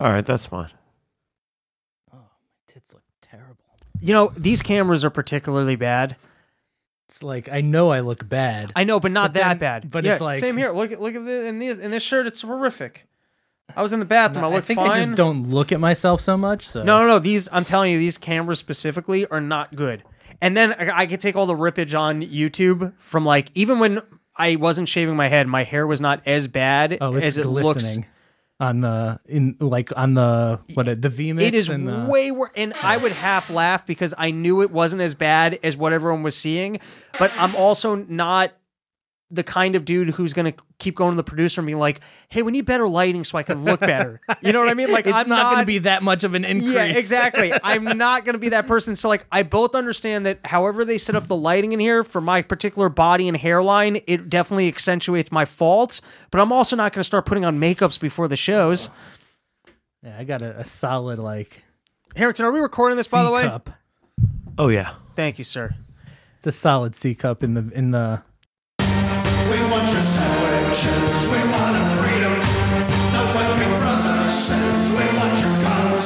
All right, that's fine. Oh, my tits look terrible. You know, these cameras are particularly bad. It's like I know I look bad. I know, but not But that then- bad. but Yeah, it's like- same here. Look at look at the, in this in this shirt. It's horrific. I was in the bathroom. I I looked think fine. I just don't look at myself so much. So No, no, no. These I'm telling you, these cameras specifically are not good. And then I, I could take all the rippage on YouTube from like even when I wasn't shaving my head, my hair was not as bad Oh, it's as it looks. On the in like on the what the VMix. It is and the, way worse, and I would half laugh because I knew it wasn't as bad as what everyone was seeing. But I'm also not the kind of dude who's going to keep going to the producer and be like, "Hey, we need better lighting so I can look better." You know what I mean? Like, It's I'm not, going to be that much of an increase. Yeah, exactly. I'm not going to be that person. So, like, I both understand that however they set up the lighting in here for my particular body and hairline, it definitely accentuates my faults. But I'm also not going to start putting on makeups before the shows. yeah, I got a, a solid like. Harrington, are we recording this, by the way? C-cup. Oh yeah. Thank you, sir. It's a solid C cup in the in the. We want your sandwiches, we want our freedom. Not what Big Brother says, we want your guns.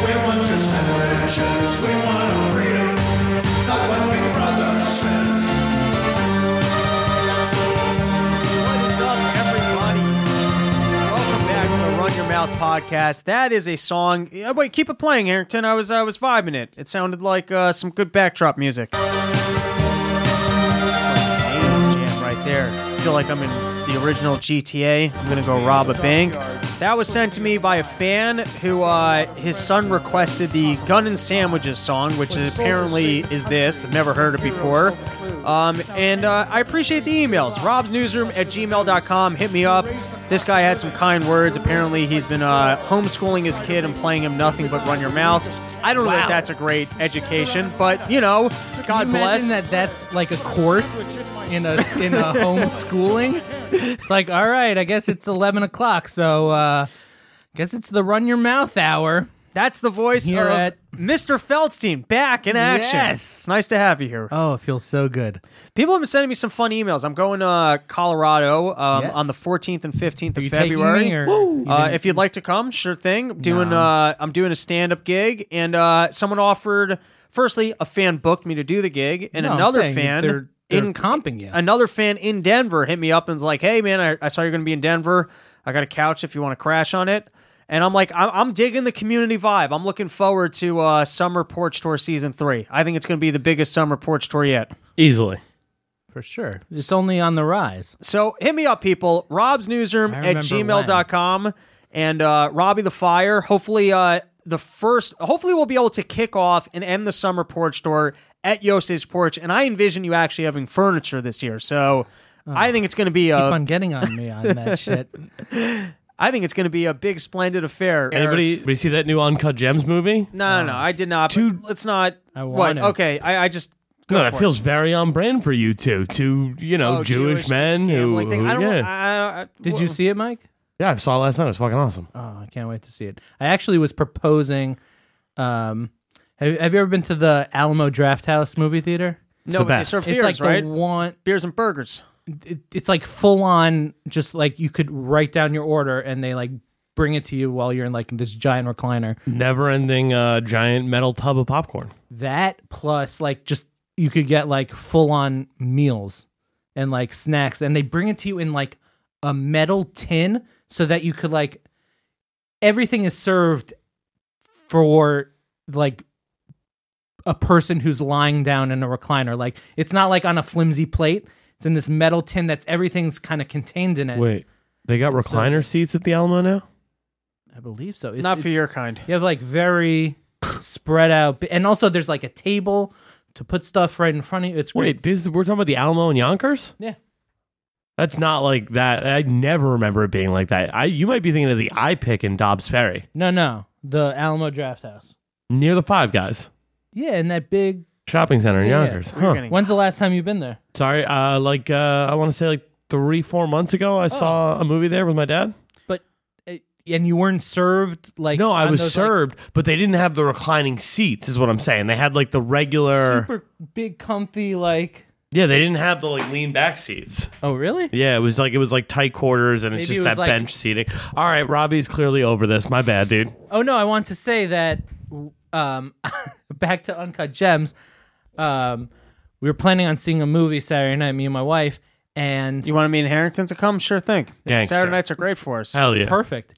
We want your sandwiches, we want our freedom. Not what Big Brother says. What is up, everybody? Welcome back to the Run Your Mouth podcast. That is a song. Yeah, wait, keep it playing, Harrington. I was I was vibing it. It sounded like uh, some good backdrop music. There. I feel like I'm in the original GTA. I'm gonna go rob a bank. That was sent to me by a fan who uh, his son requested the Gun and Sandwiches song, which apparently is this. I've never heard it before. Um, and uh, I appreciate the emails. Rob'sNewsroom at gmail.com. Hit me up. This guy had some kind words. Apparently, he's been uh, homeschooling his kid and playing him nothing but run your mouth. I don't know if that's a great education, but you know, God Imagine bless. that that's like a course in a in a homeschooling. It's like, all right, I guess it's eleven o'clock, so uh guess it's the run your mouth hour. That's the voice Here of at- Mr. Feldstein back in action. Yes. It's nice to have you here. Oh, it feels so good. People have been sending me some fun emails. I'm going to uh, Colorado um, Yes. on the 14th and 15th Are of you February. me or you Uh, didn't- if you'd like to come, sure thing. Doing No. uh, I'm doing a stand up gig, and uh, someone offered. Firstly, a fan booked me to do the gig, and No, I'm another saying fan they're- they're in comping you. Another fan in Denver hit me up and was like, "Hey, man, I, I saw you're going to be in Denver. I got a couch if you want to crash on it." And I'm like, I'm, I'm digging the community vibe. I'm looking forward to uh, Summer Porch Tour season three. I think it's going to be the biggest summer porch tour yet. Easily. For sure. It's only on the rise. So hit me up, people. Rob's Newsroom I at remember gmail.com and uh, Robbie the Fire. Hopefully, uh, the first, hopefully, we'll be able to kick off and end the summer porch tour at Yose's Porch. And I envision you actually having furniture this year. So I think it's going to be Keep a, on getting on me on that shit. I think it's going to be a big, splendid affair. Anybody, anybody see that new Uncut Gems movie? No, no, no. I did not. Two- but let's not. I what? want to. Okay, I, I just. go No, that for it. feels very on brand for you two. Two, you know, Oh, Jewish, men who, thing. who- I don't. yeah, I, I, Did you see it, Mike? yeah, I saw it last night. It was fucking awesome. Oh, I can't wait to see it. I actually was proposing. Um, have, have you ever been to the Alamo Draft House movie theater? No, the but they best. serve It's beers, like right? the one. Beers and burgers. It, it's like full on. Just like you could write down your order and they like bring it to you while you're in like this giant recliner. Never ending uh, giant metal tub of popcorn. That plus like just you could get like full on meals and like snacks, and they bring it to you in like a metal tin so that you could like everything is served for like a person who's lying down in a recliner. Like it's not like on a flimsy plate. It's in this metal tin that's everything's kind of contained in it. Wait, they got It's, uh, recliner seats at the Alamo now? I believe so. It's, Not for it's- your kind. You have like very spread out, and also there's like a table to put stuff right in front of you. It's great. Wait, this we're talking about the Alamo and Yonkers? Yeah. That's not like that. I never remember it being like that. I you might be thinking of the iPic in Dobbs Ferry No, no, the Alamo Draft House. near the Five Guys Yeah, in that big. shopping center in Yeah. Yonkers. Huh. When's the last time you've been there? Sorry, uh, like uh, I want to say like three, four months ago, I saw a movie there with my dad. But uh, and you weren't served like No, I on was those, like, served, but they didn't have the reclining seats. Is what I'm saying. They had like the regular. super big, comfy like. Yeah, they didn't have the like lean back seats. Oh, really? Yeah, it was like it was like tight quarters and it's Maybe just it was that like- bench seating. All right, Robbie's clearly over this. My bad, dude. Oh no, I want to say that um back to Uncut Gems. Um we were planning on seeing a movie Saturday night, me and my wife, and You wanted me in Harrington to come? Sure thing. Gangster. Saturday nights are great for us. Hell yeah. perfect.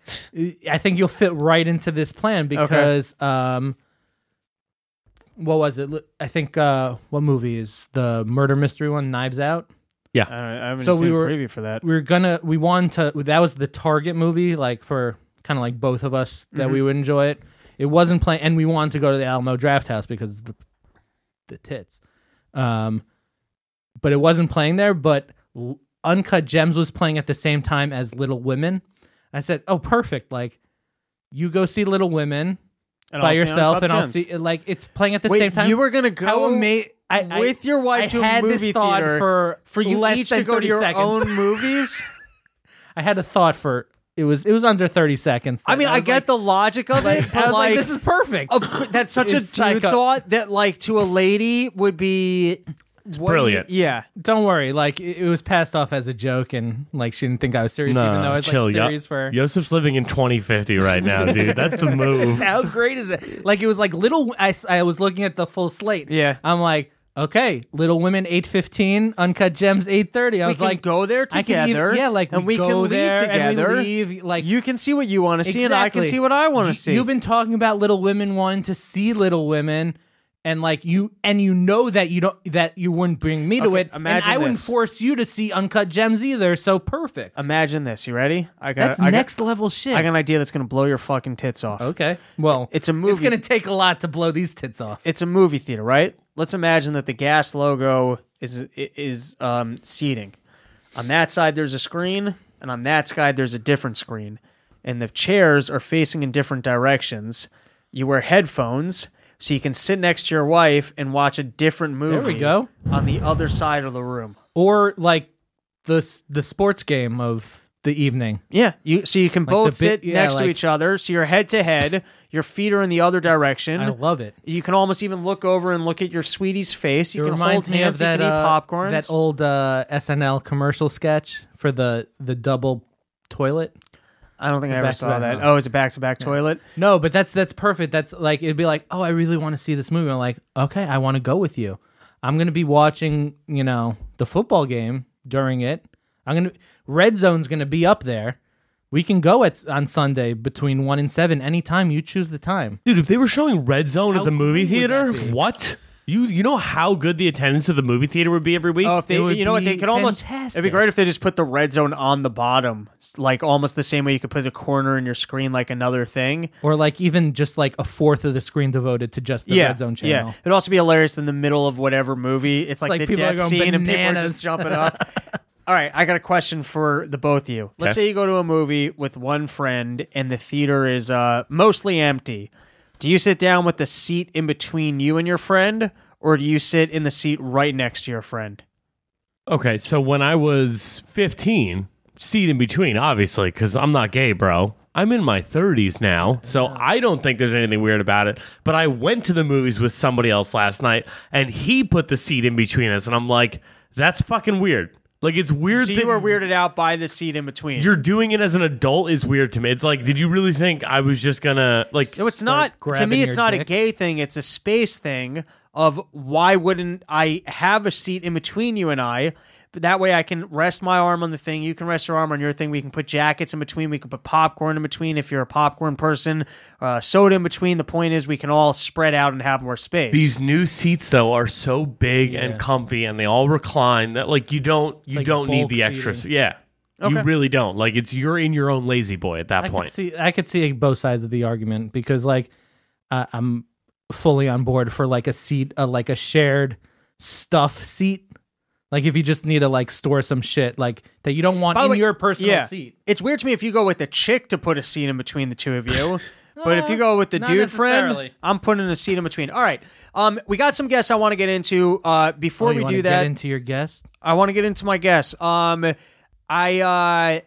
I think you'll fit right into this plan because um what was it? I think uh what movie is the murder mystery one, Knives Out? Yeah. I, don't, I haven't So seen we a were- preview for that. we were gonna we wanted to that was the target movie like for kind of like both of us that we would enjoy it it wasn't playing and we wanted to go to the alamo draft house because the the tits um but it wasn't playing there but uncut gems was playing at the same time as little women i said oh perfect like you go see little women And by I'll yourself and i'll Gems. see like it's playing at the Wait, same time you were gonna go how ama- I, with your wife I to a had movie this thought theater for for you less each than to go to 30 your seconds. own movies. I had a thought for it was it was under thirty seconds. I mean, I, was get like- the logic of it, I but was like, like, this is perfect. of that's such a dude It's psycho. thought that like to a lady would be what brilliant. you- yeah, Don't worry, like it, it was passed off as a joke, and like she didn't think I was serious, even though I No, was chill. like Yo- serious for. Joseph's living in 2050 right now, dude. That's the move. How great is it? Like it was like little. I I was looking at the full slate. Yeah. I'm like, okay, Little Women eight fifteen, Uncut Gems eight thirty. I we was can like, go there I can together. even- yeah, like and we, go can leave there together. and we leave. Like you can see what you want to see, and I can Exactly. see what I want to see. You've been talking about Little Women wanting to see Little Women, and like you, and you know that you don't that you wouldn't bring me to Okay, it, and imagine I wouldn't this. force you to see Uncut Gems either. So perfect. Imagine this. You ready? I got. That's I got- next level shit. I got an idea that's gonna blow your fucking tits off. okay, well, It's a movie. It's gonna take a lot to blow these tits off. It's a movie theater, right? Let's imagine that the gas logo is is um, seating. On that side, there's a screen, and on that side, there's a different screen, and the chairs are facing in different directions. You wear headphones, so you can sit next to your wife and watch a different movie. There we go. On the other side of the room. Or like the the sports game of the evening. Yeah, you so you can both the bit- sit yeah, next to each other, so you're head to head. Your feet are in the other direction. I love it. You can almost even look over and look at your sweetie's face. You it can hold me hands. of that you can eat uh, that old uh, SNL commercial sketch for the the double toilet. I don't think I ever saw that. no. Oh, is it back to back toilet? No, but that's that's perfect. That's like it'd be like, oh, I really want to see this movie. I'm like, okay, I want to go with you. I'm gonna be watching, you know, the football game during it. I'm gonna Red Zone's gonna be up there. We can go at on Sunday between one and seven anytime you choose the time. Dude, if they were showing Red Zone How at the movie cool would theater, that be? what? You you know how good the attendance of the movie theater would be every week? Oh, if they, It you know what, they be could almost. It'd be great if they just put the red zone on the bottom, like almost the same way you could put a corner in your screen, like another thing. Or like even just like a fourth of the screen devoted to just the yeah, Red Zone channel. yeah. It'd also be hilarious in the middle of whatever movie. It's like, like the people are death going scene and people are just jumping up. All right, I got a question for the both of you. Let's Okay. say you go to a movie with one friend and the theater is uh, mostly empty. Do you sit down with the seat in between you and your friend, or do you sit in the seat right next to your friend? Okay, so when I was 15, seat in between, obviously, because I'm not gay, bro. I'm in my 30s now, so I don't think there's anything weird about it. But I went to the movies with somebody else last night, and he put the seat in between us, and I'm like, that's fucking weird. Like, it's weird So that you were weirded out by the seat in between. You're doing it as an adult is weird to me. It's like, did you really think I was just gonna like? So it's not to me. It's your not a gay thing. It's a space thing. Of why wouldn't I have a seat in between you and I? But that way I can rest my arm on the thing. You can rest your arm on your thing. We can put jackets in between. We can put popcorn in between if you're a popcorn person. Uh, soda in between. The point is we can all spread out and have more space. These new seats though are so big and comfy, and they all recline that like you don't you like don't need the extras. seating. Yeah, Okay. you really don't. Like it's you're in your own lazy boy at that I point. could see I could see both sides of the argument because like uh, I'm fully on board for like a seat, uh, like a shared stuff seat. Like if you just need to like store some shit like that you don't want By the in way, your personal yeah, seat. It's weird to me if you go with the chick to put a seat in between the two of you. But if you go with the not dude friend, necessarily. I'm putting a seat in between. All right. Um, we got some guests I want to get into. Uh, before Oh, you we wanna do get that, into your guest. I want to get into my guess. Um, I uh,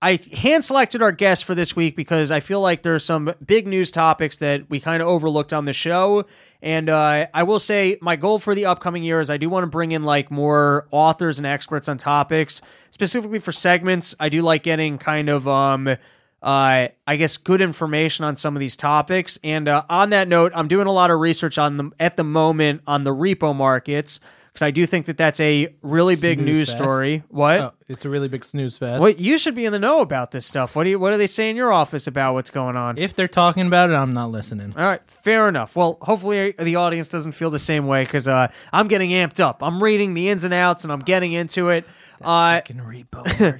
I hand selected our guests for this week because I feel like there's some big news topics that we kind of overlooked on the show. And uh, I will say my goal for the upcoming year is I do want to bring in like more authors and experts on topics, specifically for segments. I do like getting kind of um uh I guess good information on some of these topics. And uh, on that note, I'm doing a lot of research on them at the moment on the repo markets because I do think that that's a really big Snooze news fest. story. What? Oh, it's a really big snooze fest. What you should be in the know about this stuff. What do you? What do they say in your office about what's going on? If they're talking about it, I'm not listening. All right, fair enough. Well, hopefully the audience doesn't feel the same way because uh, I'm getting amped up. I'm reading the ins and outs and I'm getting into it. Uh, Fucking repo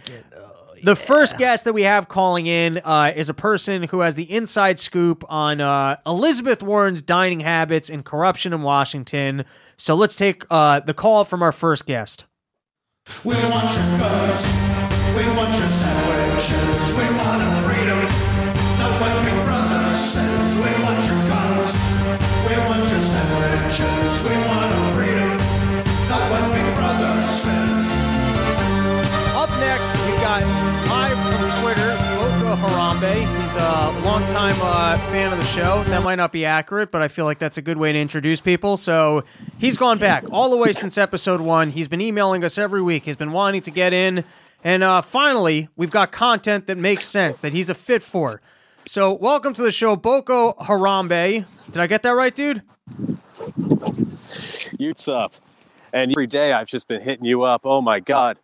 market. The first guest that we have calling in uh, is a person who has the inside scoop on uh, Elizabeth Warren's dining habits and corruption in Washington. So let's take uh, the call from our first guest. We want your guns. We want your sandwiches. We want our freedom. Not what Big Brother says. We want your guns. We want your sandwiches. We want our freedom. Not what Big Brother says. Up next, we got live from Twitter, Boko Harambe. He's a longtime uh, fan of the show. That might not be accurate, but I feel like that's a good way to introduce people. So he's gone back all the way since episode one. He's been emailing us every week. He's been wanting to get in. And uh, finally, we've got content that makes sense, that he's a fit for. So welcome to the show, Boko Harambe. Did I get that right, dude? Utes up. And every day I've just been hitting you up. Oh my God.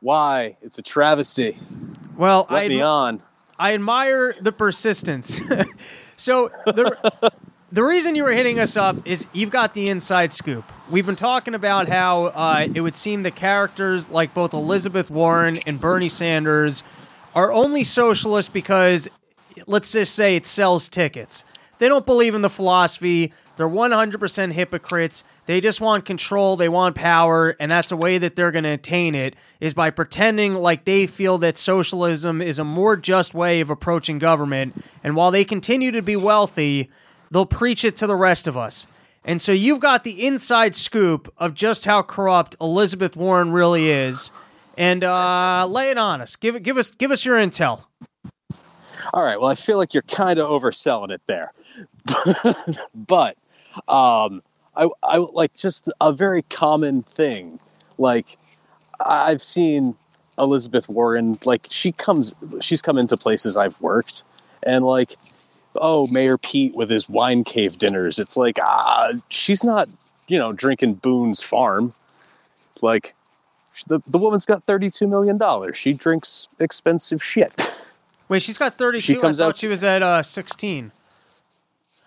Why? It's a travesty. Well, Let I me on. I admire the persistence. so the the reason you were hitting us up is you've got the inside scoop. We've been talking about how uh, it would seem the characters like both Elizabeth Warren and Bernie Sanders are only socialist because, let's just say, it sells tickets. They don't believe in the philosophy. They're 100% hypocrites. They just want control. They want power. And that's the way that they're going to attain it is by pretending like they feel that socialism is a more just way of approaching government. And while they continue to be wealthy, they'll preach it to the rest of us. And so you've got the inside scoop of just how corrupt Elizabeth Warren really is. And uh, lay it on us. Give it, give us, give us your intel. All right. Well, I feel like you're kind of overselling it there. but um, I, I like just a very common thing. Like I've seen Elizabeth Warren, like she comes, she's come into places I've worked, and like, oh, Mayor Pete with his wine cave dinners. It's like, ah, she's not, you know, drinking Boone's Farm. Like, the the woman's got thirty two million dollars. She drinks expensive shit. Wait, she's got 32. She comes I thought out- she was at uh, 16.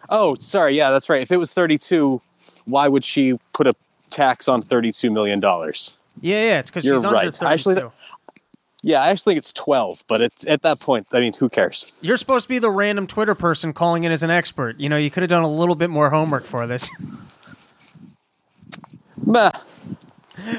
Oh, sorry. Yeah, that's right. If it was 32, why would she put a tax on 32 million dollars? Yeah, yeah, it's because she's under right. 32. Actually, Yeah, I actually think it's 12, but it's at that point, I mean, who cares? You're supposed to be the random Twitter person calling in as an expert. You know, you could have done a little bit more homework for this. Meh.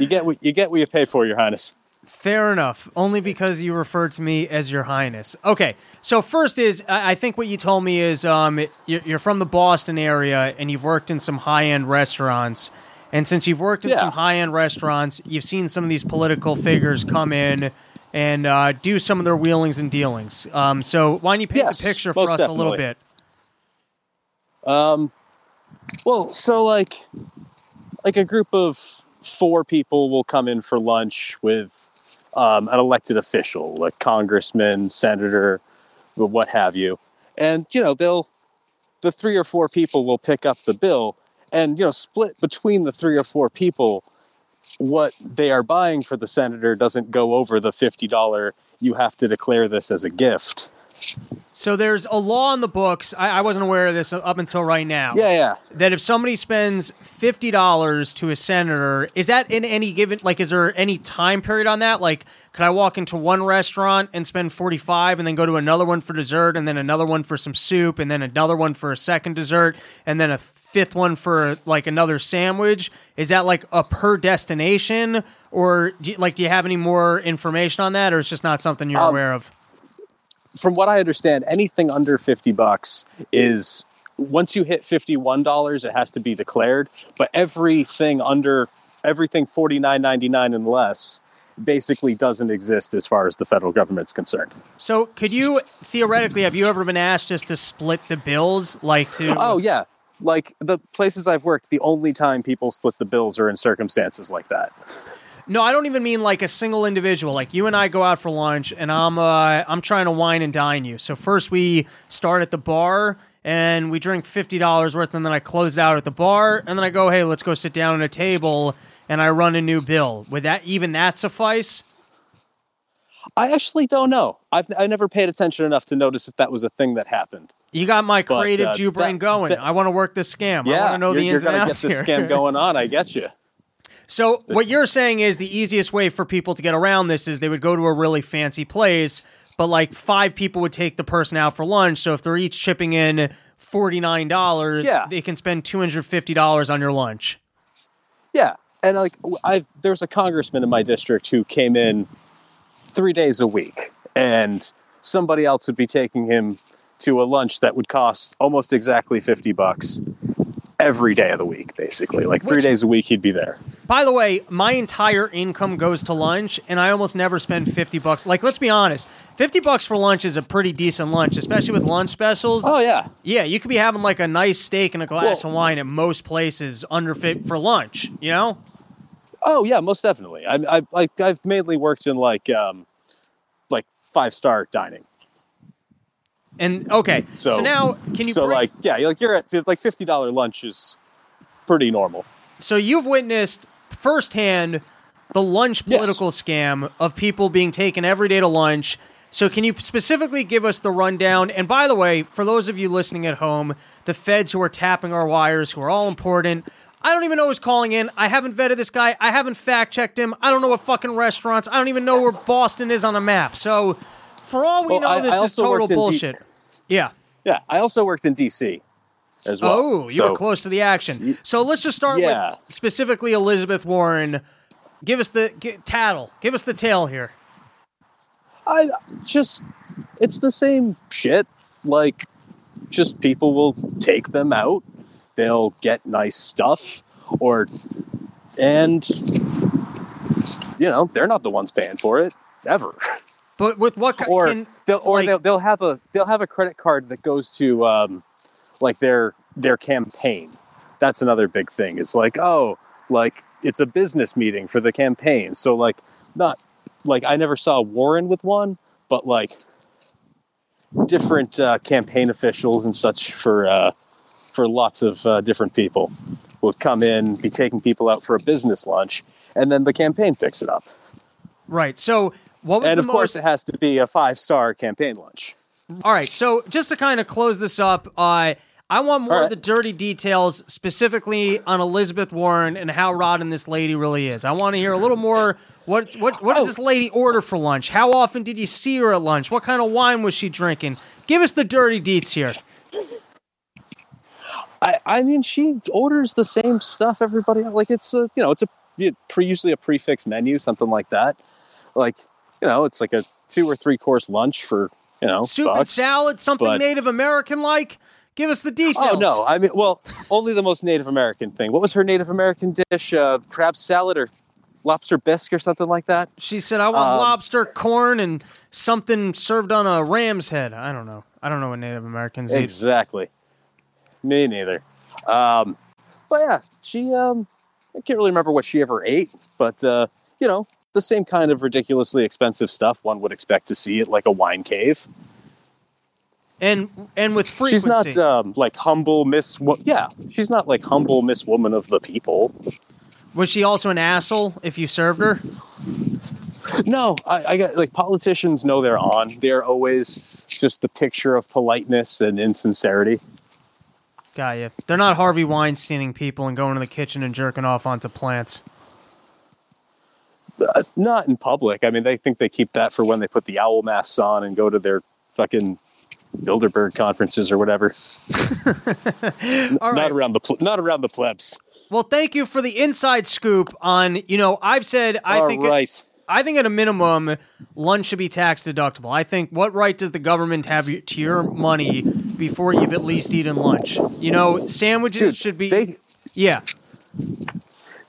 You get what you get what you pay for, Your Highness. Fair enough. Only because you referred to me as Your Highness. Okay. So first is, I I think what you told me is, um, you're you're from the Boston area and you've worked in some high end restaurants. And since you've worked in Yeah. some high end restaurants, you've seen some of these political figures come in and uh, do some of their wheelings and dealings. Um, so why don't you paint Yes, the picture for most us a little definitely. bit? Well, so like like a group of four people will come in for lunch with um, an elected official, like congressman, senator, what have you. And you know, they'll the three or four people will pick up the bill and you know, split between the three or four people what they are buying for the senator doesn't go over the $50 you have to declare this as a gift. So there's a law in the books. I, I wasn't aware of this up until right now. Yeah, yeah. that if somebody spends fifty dollars to a senator, is that in any given like is there any time period on that? Like, could I walk into one restaurant and spend forty five, and then go to another one for dessert, and then another one for some soup, and then another one for a second dessert, and then a fifth one for like another sandwich? Is that like a per destination, or do you, like do you have any more information on that, or it's just not something you're Um, aware of? From what I understand, anything under 50 bucks is once you hit $51, it has to be declared. But everything under everything $49.99 and less basically doesn't exist as far as the federal government's concerned. So, could you theoretically have you ever been asked just to split the bills, like to? Oh yeah, like the places I've worked, the only time people split the bills are in circumstances like that. No, I don't even mean like a single individual. Like you and I go out for lunch, and I'm uh, I'm trying to wine and dine you. So first we start at the bar and we drink fifty dollars worth, and then I close it out at the bar, and then I go, hey, let's go sit down at a table, and I run a new bill. Would that even that suffice? I actually don't know. I've I never paid attention enough to notice if that was a thing that happened. You got my But, creative uh, Jew brain that- going. that- I want to work this scam. I Yeah, want to know you're, the you're ins and gonna outs get this here. scam going on. I get you. So what you're saying is the easiest way for people to get around this is they would go to a really fancy place, but like five people would take the person out for lunch. So if they're each chipping in forty nine dollars, Yeah. they can spend two hundred fifty dollars on your lunch. Yeah, and like I, there's a congressman in my district who came in three days a week, and somebody else would be taking him to a lunch that would cost almost exactly fifty bucks every day of the week, basically. Like three Which- days a week, he'd be there. By the way, my entire income goes to lunch, and I almost never spend fifty bucks. Like, let's be honest, fifty bucks for lunch is a pretty decent lunch, especially with lunch specials. Oh yeah, Yeah, you could be having like a nice steak and a glass Well- of wine at most places under fit for lunch. You know. oh yeah, most definitely. I, I like I've mainly worked in like um, like five star dining. And okay, so, So- now can you so break- like yeah, like you're at like fifty dollar lunch is pretty normal. So you've witnessed firsthand the lunch Yes. political scam of people being taken every day to lunch. So can you specifically give us the rundown? And by the way, for those of you listening at home, the feds who are tapping our wires, who are all important, I don't even know who's calling in. I haven't vetted this guy. I haven't fact checked him. I don't know what fucking restaurants. I don't even know where Boston is on a map. So for all we Well, know, I- this I is total in D- bullshit. yeah. Yeah, I also worked in DC as well. Oh, you So- were close to the action. So let's just start Yeah. with specifically Elizabeth Warren. Give us the g tattle. Give us the tale here. I just it's the same shit. Like just people will take them out. They'll get nice stuff or and you know, they're not the ones paying for it ever. But with what kind? Or can they'll or like- they'll, they'll have a they'll have a credit card that goes to um like their their campaign. That's another big thing. It's like, oh, like it's a business meeting for the campaign. So like not like I never saw Warren with one, but like different uh, campaign officials and such for uh, for lots of uh, different people will come in, be taking people out for a business lunch, and then the campaign picks it up. Right. So what was And the of course, it has to be a five star campaign lunch. All right. So just to kind of close this up, uh, I want more All of the dirty details, specifically on Elizabeth Warren and how rotten this lady really is. I want to hear a little more. What what what does Oh. this lady order for lunch? How often did you see her at lunch? What kind of wine was she drinking? Give us the dirty deets here. I, I mean, she orders the same stuff everybody. Like it's a, you know, it's a pre, usually a prix fixe menu, something like that. Like, you know, it's like a two or three course lunch for, you know, Soup and salad, something but- Native American like? Give us the details. Oh no! I mean, well, only the most Native American thing. What was her Native American dish? Uh, crab salad or lobster bisque or something like that? She said, "I want Um, lobster, corn, and something served on a ram's head." I don't know. I don't know what Native Americans eat. Exactly. Me neither. Um, but yeah, she. Um, I can't really remember what she ever ate, but uh, you know, the same kind of ridiculously expensive stuff one would expect to see at like a wine cave. And and with frequency. She's not um, like humble Miss. Wo- yeah, she's not like humble Miss Woman of the People. Was she also an asshole if you served her? No, I, I got like politicians know they're on. They're always just the picture of politeness and insincerity. Got you. They're not Harvey Weinsteining people and going to the kitchen and jerking off onto plants. Uh, not in public. I mean, they think they keep that for when they put the owl masks on and go to their fucking Bilderberg conferences or whatever. Right. Not around the ple- not around the plebs. Well, thank you for the inside scoop on. You know, I've said I All think right. I think at a minimum, lunch should be tax deductible. I think what right does the government have to your money before you've at least eaten lunch? You know, sandwiches Dude, should be. they yeah.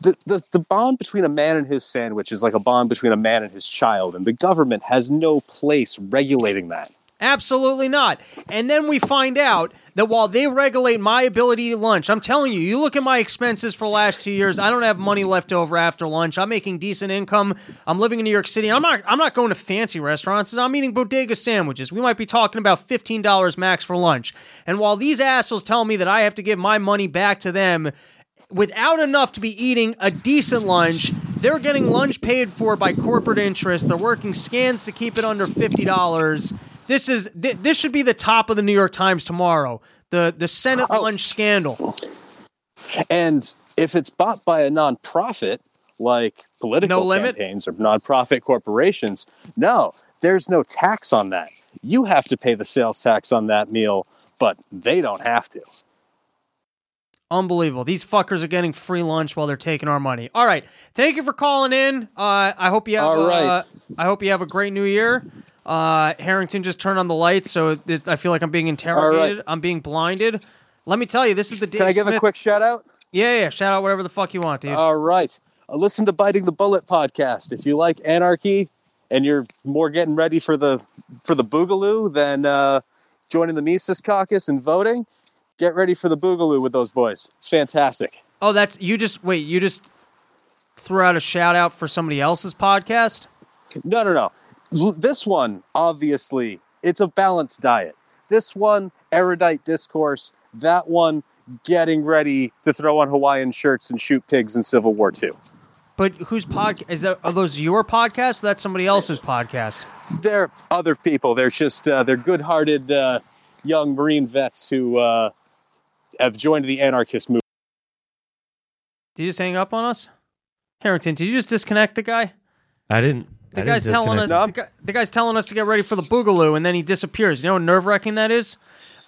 The, the the bond between a man and his sandwich is like a bond between a man and his child, and the government has no place regulating that. Absolutely not. And then we find out that while they regulate my ability to lunch, I'm telling you, you look at my expenses for the last two years, I don't have money left over after lunch. I'm making decent income. I'm living in New York City. I'm not I'm not going to fancy restaurants. I'm eating bodega sandwiches. We might be talking about $15 max for lunch. And while these assholes tell me that I have to give my money back to them without enough to be eating a decent lunch. They're getting lunch paid for by corporate interest. They're working scans to keep it under fifty dollars. This is th- this should be the top of the New York Times tomorrow. The the Senate oh. lunch scandal. And if it's bought by a nonprofit like political No campaigns or nonprofit corporations, no, there's no tax on that. You have to pay the sales tax on that meal, but they don't have to. Unbelievable. These fuckers are getting free lunch while they're taking our money. All right. Thank you for calling in. Uh, I hope you have. All right. uh, I hope you have a great New Year. Uh, Harrington just turned on the lights, so this, I feel like I'm being interrogated. I'm being blinded. Let me tell you, this is the Dave Can I give Smith. a quick Uh, shout out? Yeah, yeah. Shout out whatever the fuck you want, dude. All right. Uh, listen to Biting the Bullet podcast. If you like anarchy and you're more getting ready for the for the boogaloo than uh, joining the Mises caucus and voting, get ready for the boogaloo with those boys. It's fantastic. oh, that's you. Just wait. You just threw out a shout out for somebody else's podcast. No, no, no. This one, obviously, it's a balanced diet. This one, erudite discourse. That one, getting ready to throw on Hawaiian shirts and shoot pigs in Civil War II. But whose podcast is that? Are those your podcasts? Or that's somebody else's podcast. They're other people. They're just uh, they're good-hearted uh, young Marine vets who uh, have joined the anarchist movement. Did you just hang up on us, Harrington? Did you just disconnect the guy? I didn't. The I guy's didn't telling us. No. The, guy, the guy's telling us to get ready for the boogaloo, and then he disappears. You know how nerve wracking that is.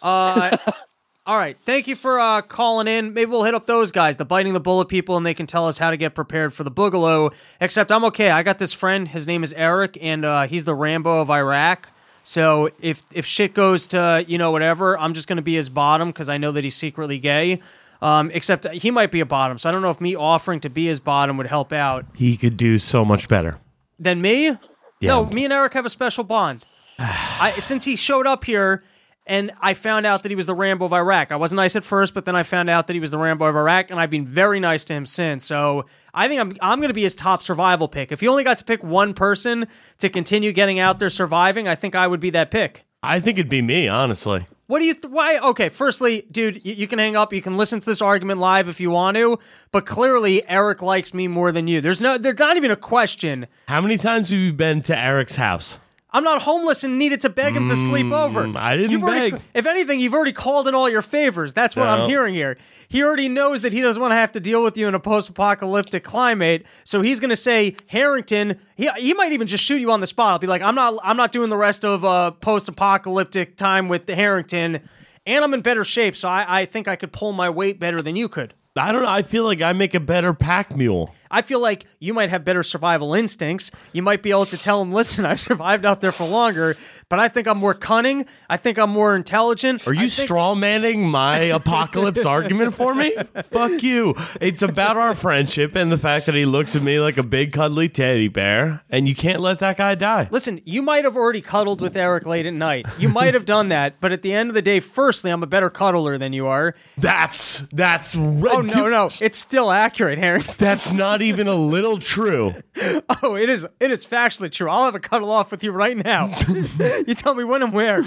Uh, all right. Thank you for uh, calling in. Maybe we'll hit up those guys, the biting the bullet people, and they can tell us how to get prepared for the boogaloo. Except I'm okay. I got this friend. His name is Eric, and uh, he's the Rambo of Iraq. So if if shit goes to you know whatever, I'm just gonna be his bottom because I know that he's secretly gay. Um, except he might be a bottom, so I don't know if me offering to be his bottom would help out. He could do so much better. Than me? Yeah. No, me and Eric have a special bond. I, since he showed up here and I found out that he was the Rambo of Iraq. I wasn't nice at first, but then I found out that he was the Rambo of Iraq, and I've been very nice to him since. So I think I'm I'm going to be his top survival pick. If you only got to pick one person to continue getting out there surviving, I think I would be that pick. I think it'd be me, honestly. What do you? Th- why? Okay, firstly, dude, you, you can hang up. You can listen to this argument live if you want to. But clearly, Eric likes me more than you. There's no. There's not even a question. How many times have you been to Eric's house? I'm not homeless and needed to beg him to sleep over. Mm, I didn't You've already- beg. if anything, you've already called in all your favors. That's what No. I'm hearing here. He already knows that he doesn't want to have to deal with you in a post-apocalyptic climate, so he's going to say, Harrington. He, he might even just shoot you on the spot. I'll be like, I'm not. I'm not doing the rest of uh, post-apocalyptic time with Harrington, and I'm in better shape, so I, I think I could pull my weight better than you could. I don't know. I feel like I make a better pack mule. I feel like you might have better survival instincts. You might be able to tell him, listen, I've survived out there for longer, but I think I'm more cunning. I think I'm more intelligent. Are you think- straw manning my apocalypse argument for me? Fuck you. It's about our friendship and the fact that he looks at me like a big cuddly teddy bear, and you can't let that guy die. Listen, you might have already cuddled with Eric late at night. You might have done that, but at the end of the day, firstly, I'm a better cuddler than you are. That's that's Oh uh, no, no, it's still accurate, Harry. That's not even a little true. Oh, it is. It is factually true. I'll have a cuddle off with you right now. you tell me when and where.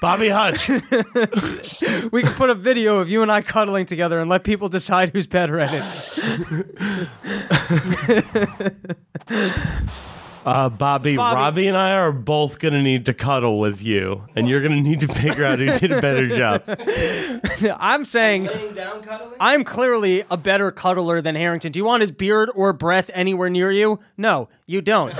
Bobby Hutch. We can put a video of you and I cuddling together and let people decide who's better at it. Uh, Bobby, Bobby. Robbie and I are both gonna need to cuddle with you, and you're gonna need to figure out who did a better job. I'm saying I'm clearly a better cuddler than Harrington. Do you want his beard or breath anywhere near you? No, you don't.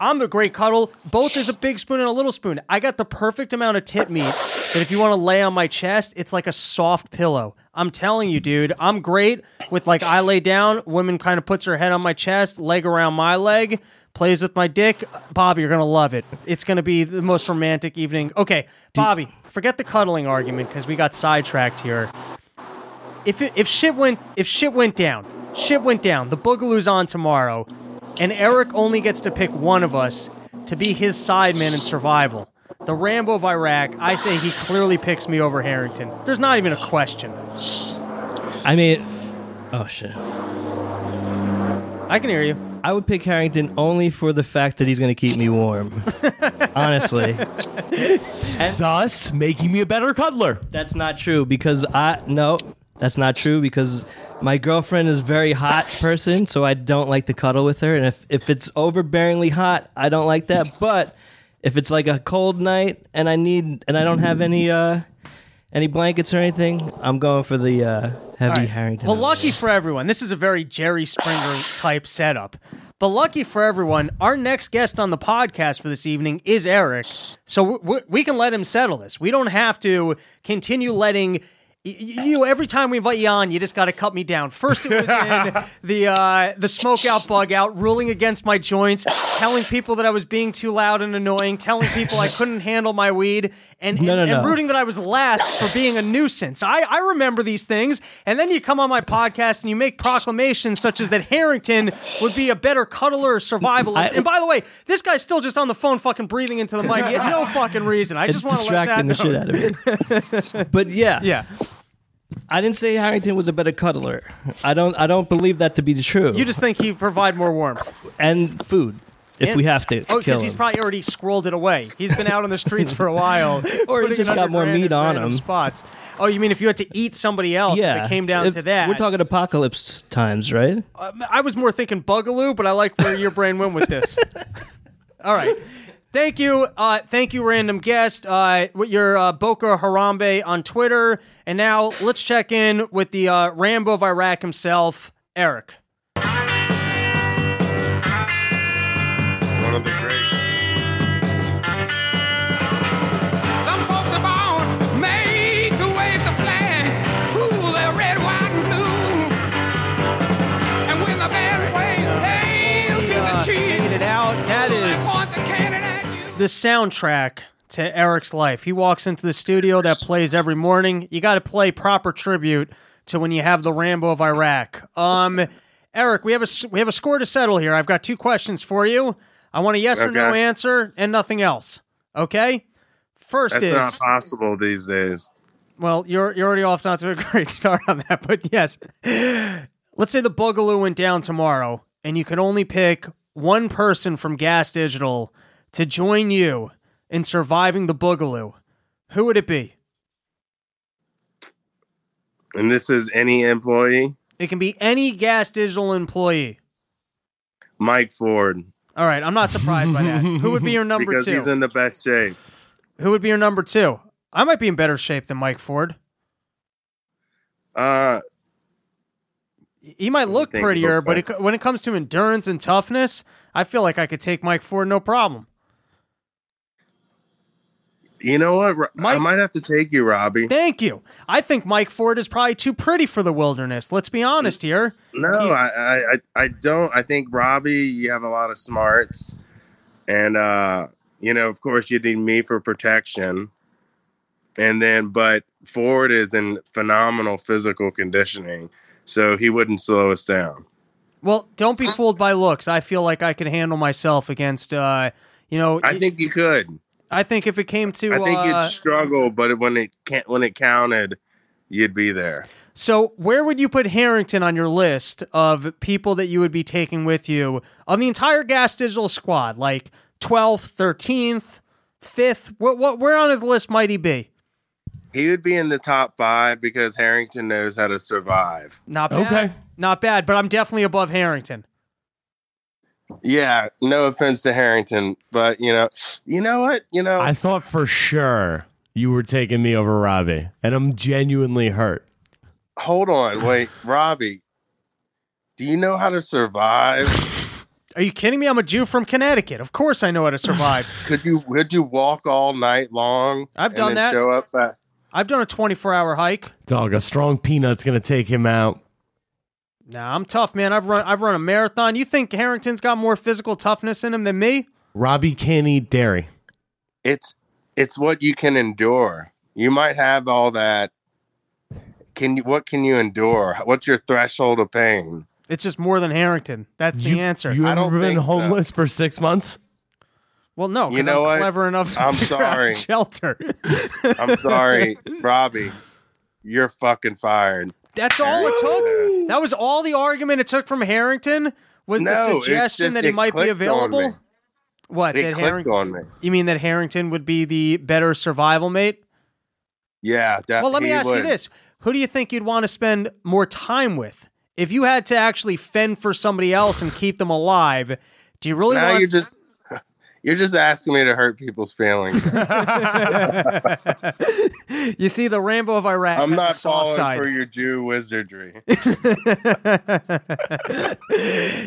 I'm a great cuddle. Both is a big spoon and a little spoon. I got the perfect amount of tip meat that if you want to lay on my chest, it's like a soft pillow. I'm telling you, dude, I'm great with like I lay down, woman kind of puts her head on my chest, leg around my leg, plays with my dick. Bobby, you're gonna love it. It's gonna be the most romantic evening. Okay, Bobby, forget the cuddling argument because we got sidetracked here if it, if shit went if shit went down, shit went down. The Boogaloo's on tomorrow, and Eric only gets to pick one of us to be his sideman in survival. The Rambo of Iraq, I say he clearly picks me over Harrington. There's not even a question. I mean, oh shit. I can hear you. I would pick Harrington only for the fact that he's going to keep me warm. Honestly, Thus, making me a better cuddler. that's not true because I no, that's not true because my girlfriend is a very hot person, so I don't like to cuddle with her. And if if it's overbearingly hot, I don't like that. But if it's like a cold night and I need and I don't have any uh any blankets or anything, I'm going for the uh, heavy Harrington. Well, lucky for everyone, this is a very Jerry Springer type setup. But lucky for everyone, our next guest on the podcast for this evening is Eric. So we, we can let him settle this. We don't have to continue letting. y- y- You every time we invite you on, you just got to cut me down. First, it was in the uh, the smoke out, bug out, ruling against my joints, telling people that I was being too loud and annoying, telling people I couldn't handle my weed, and, No, no, and, and rooting that I was last for being a nuisance. I, I remember these things, and then you come on my podcast and you make proclamations such as that Harrington would be a better cuddler or survivalist. I- and by the way, this guy's still just on the phone, fucking breathing into the mic. He had no fucking reason. I just want to let that the shit out of me. but yeah, Yeah, I didn't say Harrington was a better cuddler. I don't. I don't believe that to be true. you just think he provide more warmth. and food if And- we have to. Oh, because he's probably already scrolled it away. He's been out on the streets for a while, Or he just got more meat on him. Spots. Oh, you mean if you had to eat somebody else? yeah. if it came down If- to that. We're talking apocalypse times, right? Um, I was more thinking Boogaloo, but I like where your brain went with this. All right. Thank you. Uh, thank you, random guest. Uh, with your uh, Boko Harambe on Twitter. And now let's check in with the uh, Rambo of Iraq himself, Eric. One the great. Some folks are born made to wave the flag. Ooh, they're red, white, and blue. And when the band plays, hail to the chief. figured it out. That point the cannon at you. the soundtrack to Eric's life. He walks into the studio that plays every morning. You got to play proper tribute to when you have the Rambo of Iraq. Um, Eric, we have a we have a score to settle here. I've got two questions for you. I want a yes or no answer and nothing else. Okay. First That's is not possible these days. well, you're you're already off not to a great start on that, but yes. Let's say the Boogaloo went down tomorrow, and you could only pick one person from Gas Digital to join you in surviving the Boogaloo. Who would it be? And this is any employee. It can be any Gas Digital employee. Mike Ford. All right, I'm not surprised by that. Who would be your number because two? he's in the best shape. Who would be your number two? I might be in better shape than Mike Ford. Uh, He might look prettier, but it, when it comes to endurance and toughness, I feel like I could take Mike Ford no problem. You know what? Ro- I might have to take you, Robbie. Thank you. I think Mike Ford is probably too pretty for the wilderness. Let's be honest here. No, He's- I, I, I, I don't. I think Robbie, you have a lot of smarts, and uh, you know, of course, you need me for protection, and then, but Ford is in phenomenal physical conditioning, so he wouldn't slow us down. Well, don't be fooled by looks. I feel like I can handle myself against, uh, you know, I think you could. I think if it came to, I think uh, you'd struggle, but when it can't, when it counted, you'd be there. so where would you put Harrington on your list of people that you would be taking with you on the entire Gas Digital squad? Like 12th, 13th, 5th? What, what, where on his list might he be? He would be in the top five because Harrington knows how to survive. Not bad. Okay. Not bad, but I'm definitely above Harrington. Yeah, no offense to Harrington, but you know, you know what? You know, I thought for sure you were taking me over Robbie, and I'm genuinely hurt. hold on, wait, Robbie, do you know how to survive? Are you kidding me? I'm a Jew from Connecticut. Of course I know how to survive. could you could you walk all night long? I've and done then that. Show up at I've done a 24 hour hike. Dog, a strong peanut's gonna take him out. Nah, I'm tough, man. I've run I've run a marathon. You think Harrington's got more physical toughness in him than me? Robbie can't eat dairy. it's it's what you can endure. You might have all that. Can you what can you endure? What's your threshold of pain? It's just more than Harrington. That's the you, answer. You I ever don't been think so. homeless for six months? well, no, You know I'm what? clever enough to I'm sorry. shelter. I'm sorry, Robbie. You're fucking fired. That's all it took. That was all the argument it took from Harrington was No, the suggestion just that he might be clicked on me. available. What? It that clicked Harrington? on me. You mean that Harrington would be the better survival mate? Yeah. That, Well, let me ask you this: Who do you think you'd want to spend more time with if you had to actually fend for somebody else and keep them alive? Do you really Now want? you're just you're just asking me to hurt people's feelings. you see, the Rambo of Iraq. I'm not falling side. for your Jew wizardry.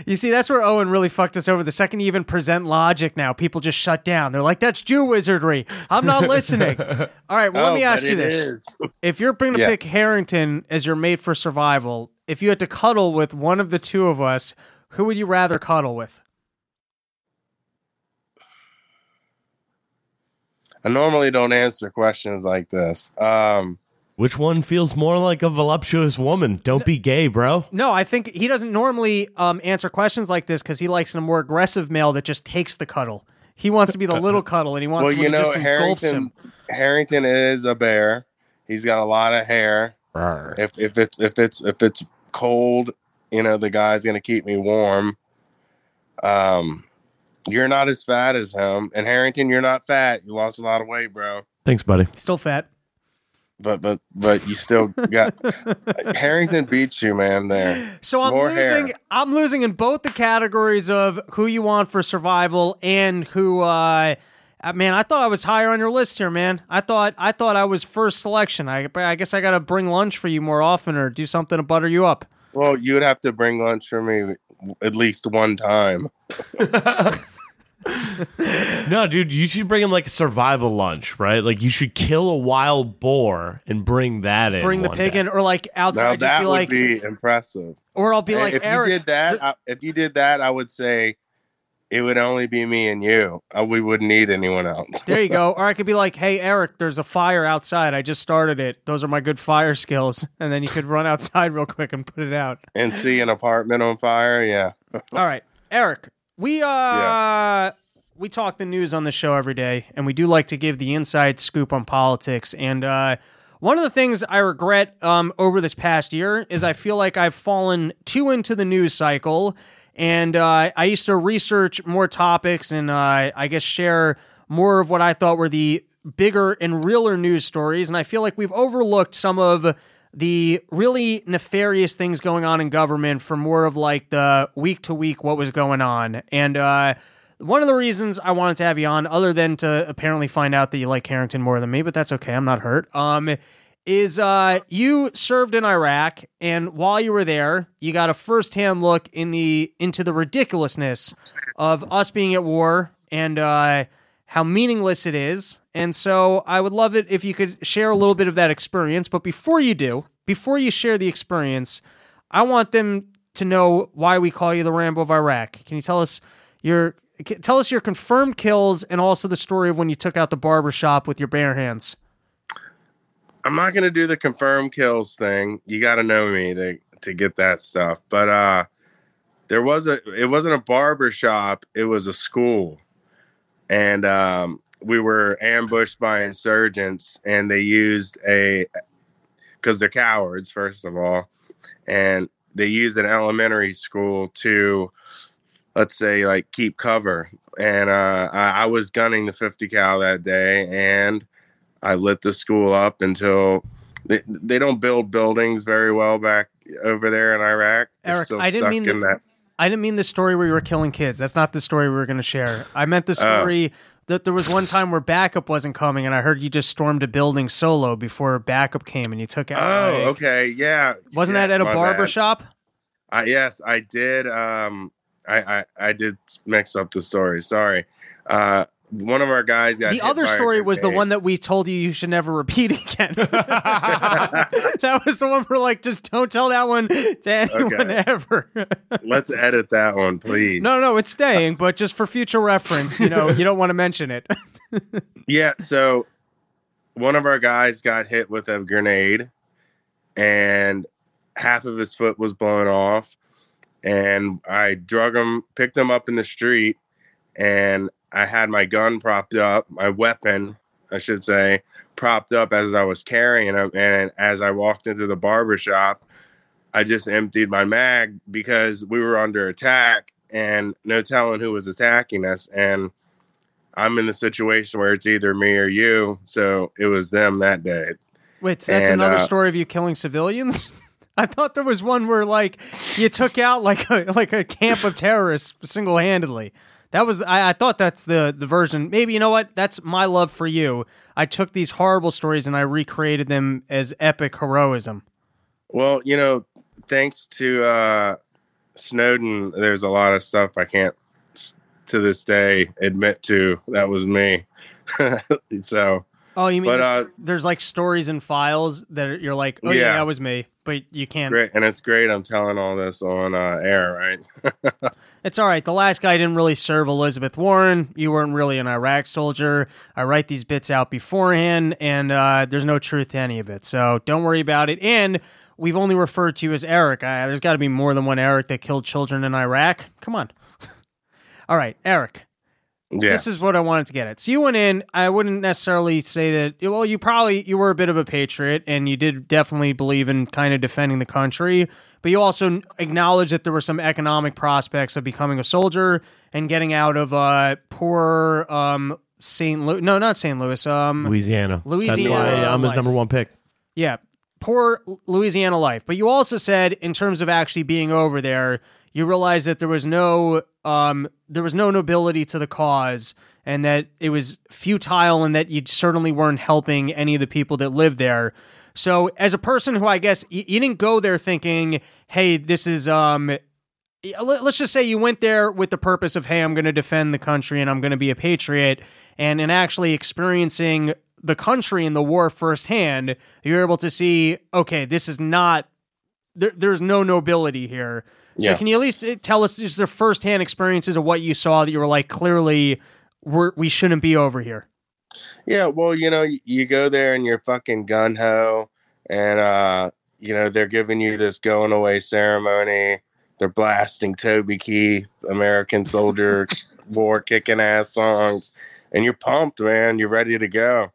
you see, that's where Owen really fucked us over. The second you even present logic now, people just shut down. They're like, that's Jew wizardry. I'm not listening. All right, well, let Oh, me ask you this. is. If you're going to Yeah. pick Harrington as your mate for survival, if you had to cuddle with one of the two of us, who would you rather cuddle with? I normally don't answer questions like this. Um, Which one feels more like a voluptuous woman? Don't be gay, bro. No, I think he doesn't normally um, answer questions like this because he likes a more aggressive male that just takes the cuddle. He wants to be the little cuddle, and he wants well, someone you who know, just engulfs Harrington. him. Harrington is a bear. He's got a lot of hair. If if it's if it's if it's cold, you know, the guy's gonna keep me warm. Um, you're not as fat as him, and Harrington, you're not fat. You lost a lot of weight, bro. Thanks, buddy. Still fat. But but but you still got Harrington beats you, man. There. So I'm More losing. hair. I'm losing in both the categories of who you want for survival and who. Uh, uh, man, I thought I was higher on your list here, man. I thought I thought I was first selection. I, I guess I got to bring lunch for you more often or do something to butter you up. Well, you would have to bring lunch for me at least one time. No, dude, you should bring him like a survival lunch, right? Like you should kill a wild boar and bring that in. Bring the pig day. in, or like outside, Now just that be would like, be impressive. or I'll be like, if Eric. you did that, I, if you did that, I would say it would only be me and you. Uh, we wouldn't need anyone else. There you go. Or I could be like, "Hey, Eric, there's a fire outside. I just started it. Those are my good fire skills." And then you could run outside real quick and put it out. and see an apartment on fire, yeah. All right, Eric. We uh Yeah. we talk the news on the show every day, and we do like to give the inside scoop on politics. And uh, one of the things I regret um, over this past year is I feel like I've fallen too into the news cycle, and uh, I used to research more topics and uh, I guess share more of what I thought were the bigger and realer news stories. And I feel like we've overlooked some of the really nefarious things going on in government for more of like the week to week what was going on. And uh, one of the reasons I wanted to have you on, other than to apparently find out that you like Harrington more than me, but that's okay. I'm not hurt. Um, is uh, you served in Iraq, and while you were there, you got a firsthand look in the into the ridiculousness of us being at war and uh, how meaningless it is. And so I would love it if you could share a little bit of that experience. But before you do, before you share the experience, I want them to know why we call you the Rambo of Iraq. Can you tell us your tell us your confirmed kills and also the story of when you took out the barber shop with your bare hands? I'm not gonna do the confirm kills thing. You got to know me to to get that stuff. But uh, there was a. It wasn't a barber shop. It was a school, and um, we were ambushed by insurgents, and they used a because they're cowards first of all, and they used an elementary school to let's say like keep cover. And uh, I, I was gunning the 50 cal that day, and I lit the school up until they, they don't build buildings very well back over there in Iraq. Eric, still I didn't mean in that-. I didn't mean the story where you were killing kids. That's not the story we were going to share. I meant Oh. the story that there was one time where backup wasn't coming, and I heard you just stormed a building solo before backup came, and you took out. Oh, like- okay, yeah. Wasn't Shit, that at a barber bad. shop? I, yes, I did. Um, I, I I did mix up the story. Sorry. Uh, one of our guys got The other story was the one that we told you you should never repeat again. that was the one where like just don't tell that one to anyone Okay. ever. Let's edit that one, please. no, no, it's staying, but just for future reference, you know, you don't want to mention it. Yeah, so one of our guys got hit with a grenade and half of his foot was blown off. and I drug him picked him up in the street, and I had my gun propped up, my weapon, I should say, propped up as I was carrying them. And as I walked into the barber shop, I just emptied my mag because we were under attack and no telling who was attacking us. And I'm in the situation where it's either me or you. So it was them that day. Wait, so that's And, another uh, story of you killing civilians? I thought there was one where like you took out like a like a camp of terrorists single handedly. That was I, I thought that's the the version. Maybe you know what? That's my love for you. I took these horrible stories and I recreated them as epic heroism. Well, you know, thanks to uh, Snowden, there's a lot of stuff I can't to this day admit to that was me. so Oh, you mean But, there's, uh, there's like stories and files that you're like, oh yeah. Yeah. that was me, but you can't. great, and it's great. I'm telling all this on uh, air, right? It's all right. The last guy didn't really serve Elizabeth Warren. You weren't really an Iraq soldier. I write these bits out beforehand, and uh, there's no truth to any of it. So don't worry about it. And we've only referred to you as Eric. Uh, there's got to be more than one Eric that killed children in Iraq. Come on. all right, Eric. Yes. This is what I wanted to get at. So you went in. I wouldn't necessarily say that. Well, you probably you were a bit of a patriot, and you did definitely believe in kind of defending the country. But you also acknowledged that there were some economic prospects of becoming a soldier and getting out of uh, poor um, St. Louis. No, not St. Louis. Um, Louisiana. Louisiana That's why I'm his number one pick. yeah, poor Louisiana life. But you also said, in terms of actually being over there, you realize that there was no um, there was no nobility to the cause, and that it was futile, and that you certainly weren't helping any of the people that lived there. So, as a person who I guess you, you didn't go there thinking, "Hey, this is um." let- Let's just say you went there with the purpose of, hey, I'm going to defend the country and I'm going to be a patriot. And in actually experiencing the country in the war firsthand, you're able to see, okay, this is not, there, there's no nobility here. So Yeah. can you at least uh, tell us just the firsthand experiences of what you saw that you were like, clearly, we're, we shouldn't be over here? Yeah, well, you know, you, go there and you're fucking gun ho, and uh, you know they're giving you this going away ceremony. They're blasting Toby Keith, American Soldier, war kicking ass songs, and you're pumped, man. You're ready to go,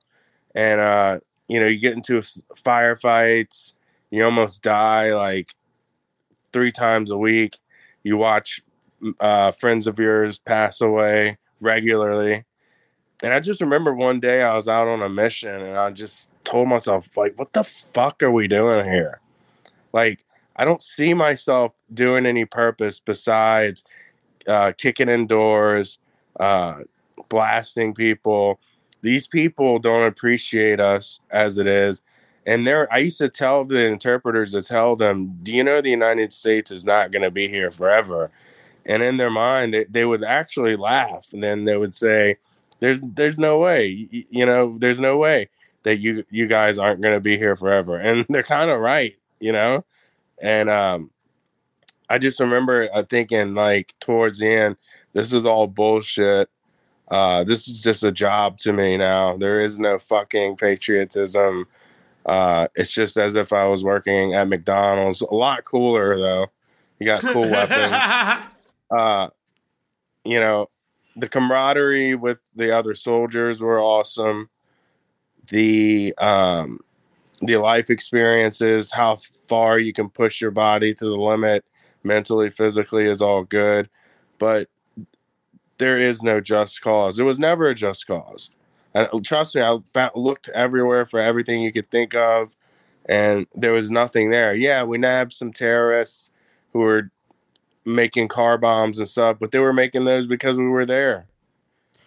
and uh, you know you get into firefights. You almost die like three times a week. You watch uh, friends of yours pass away regularly. And I just remember one day I was out on a mission and I just told myself, like, what the fuck are we doing here? Like, I don't see myself doing any purpose besides uh, kicking indoors, uh, blasting people. These people don't appreciate us as it is. And there, I used to tell the interpreters to tell them, do you know the United States is not going to be here forever? And in their mind, they, they would actually laugh. And then they would say, there's there's no way you, you know there's no way that you you guys aren't going to be here forever and they're kind of right you know and um i just remember uh, thinking like towards the end this is all bullshit uh this is just a job to me now there is no fucking patriotism uh it's just as if i was working at mcdonald's. A lot cooler though. You got cool weapons. Uh you know the camaraderie with the other soldiers were awesome. The um the life experiences how far you can push your body to the limit mentally physically is all good. But there is no just cause. It was never a just cause trust me i found, looked everywhere for everything you could think of and there was nothing there yeah we nabbed some terrorists who were making car bombs and stuff, but they were making those because we were there.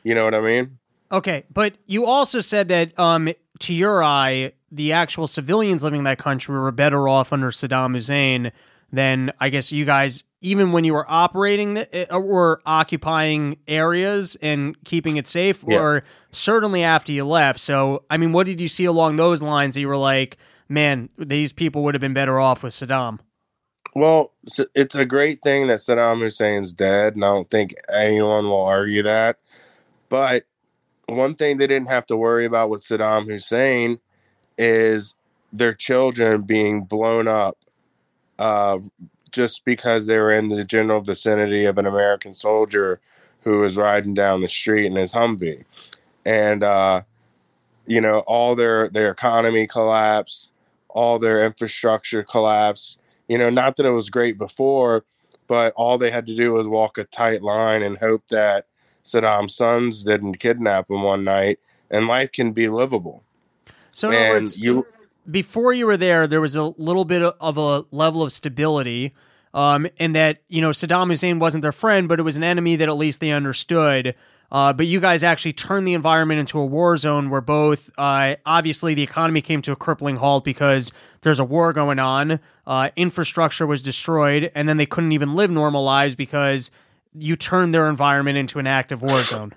You know what I mean? Okay, but you also said that, um, to your eye, the actual civilians living in that country were better off under Saddam Hussein than I guess you guys, even when you were operating the, uh, or occupying areas and keeping it safe, Yeah. or certainly after you left. So, I mean, what did you see along those lines that you were like, man, these people would have been better off with Saddam? Well, it's a great thing that Saddam Hussein's dead, and I don't think anyone will argue that. But one thing they didn't have to worry about with Saddam Hussein is their children being blown up, uh, just because they were in the general vicinity of an American soldier who was riding down the street in his Humvee, and uh, you know all their their economy collapsed, all their infrastructure collapsed. You know, not that it was great before, but all they had to do was walk a tight line and hope that Saddam's sons didn't kidnap him one night, and life can be livable. So in And words, you, before you were there, there was a little bit of a level of stability, um, in that you know Saddam Hussein wasn't their friend, but it was an enemy that at least they understood. Uh, but you guys actually turned the environment into a war zone where both, uh, obviously, the economy came to a crippling halt because there's a war going on, uh, infrastructure was destroyed, and then they couldn't even live normal lives because you turned their environment into an active war zone.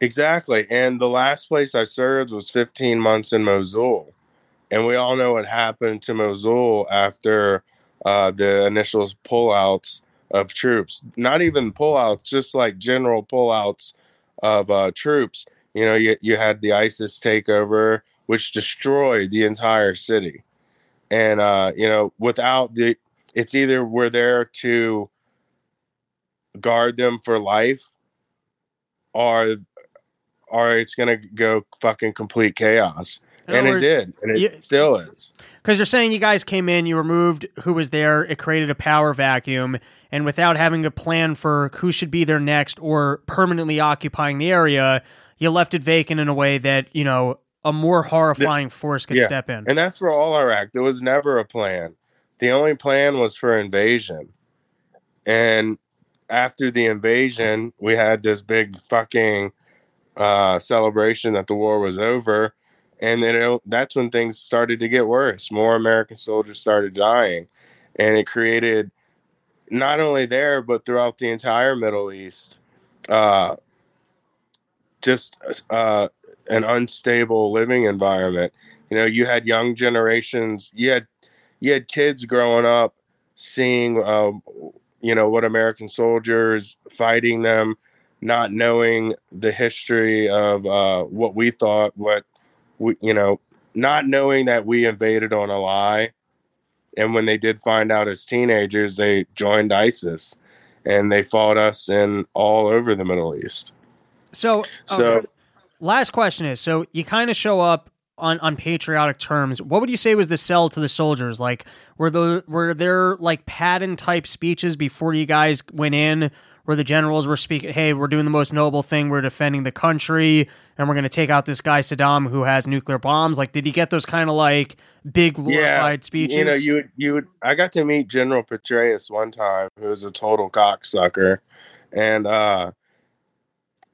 Exactly. And the last place I served was 15 months in Mosul. And we all know what happened to Mosul after uh, the initial pullouts of troops. Not even pullouts, just like general pullouts of uh, troops. You know, you, you had the ISIS takeover, which destroyed the entire city. And, uh, you know, without the, it's either we're there to guard them for life or or it's gonna go fucking complete chaos. And other it did, and it you- still is. Because you're saying you guys came in, you removed who was there, it created a power vacuum, and without having a plan for who should be there next or permanently occupying the area, you left it vacant in a way that, you know, a more horrifying force could Yeah. step in. And that's for all Iraq. There was never a plan. The only plan was for invasion. And after the invasion, we had this big fucking uh, celebration that the war was over. And then it, that's when things started to get worse. More American soldiers started dying. And it created, not only there, but throughout the entire Middle East, uh, just uh, an unstable living environment. You know, you had young generations. You had you had kids growing up seeing, um, you know, what American soldiers fighting them, not knowing the history of uh, what we thought, what we, you know, not knowing that we invaded on a lie. And when they did find out as teenagers, they joined ISIS, and they fought us in all over the Middle East. So, um, So- okay. last question is: so you kind of show up on on patriotic terms. What would you say was the sell to the soldiers? Like, were the were there like Patton type speeches before you guys went in? Where the generals were speaking, hey, we're doing the most noble thing. We're defending the country, and we're going to take out this guy Saddam who has nuclear bombs. Like, did he get those kind of like big glorified speeches? You know, you would- you would. I got to meet General Petraeus one time, who was a total cocksucker, and uh,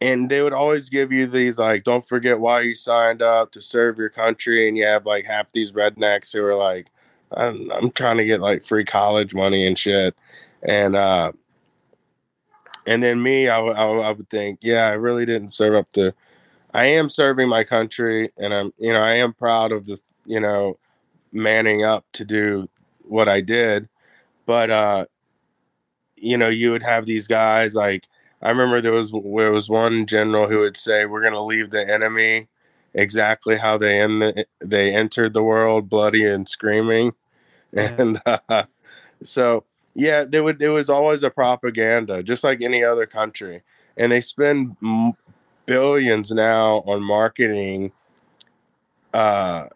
and they would always give you these like, don't forget why you signed up to serve your country, and you have like half these rednecks who are like, I'm, I'm trying to get like free college money and shit, and uh, and then me, I, would- I, I would think, yeah, I really didn't serve up to. I am serving my country, and I'm, you know, I am proud of the, you know, manning up to do what I did. But uh you know, you would have these guys like I remember there was there was one general who would say, "We're going to leave the enemy exactly how they in the, they entered the world, bloody and screaming," and uh, so yeah, there would there was always a propaganda, just like any other country, and they spend m- billions now on marketing uh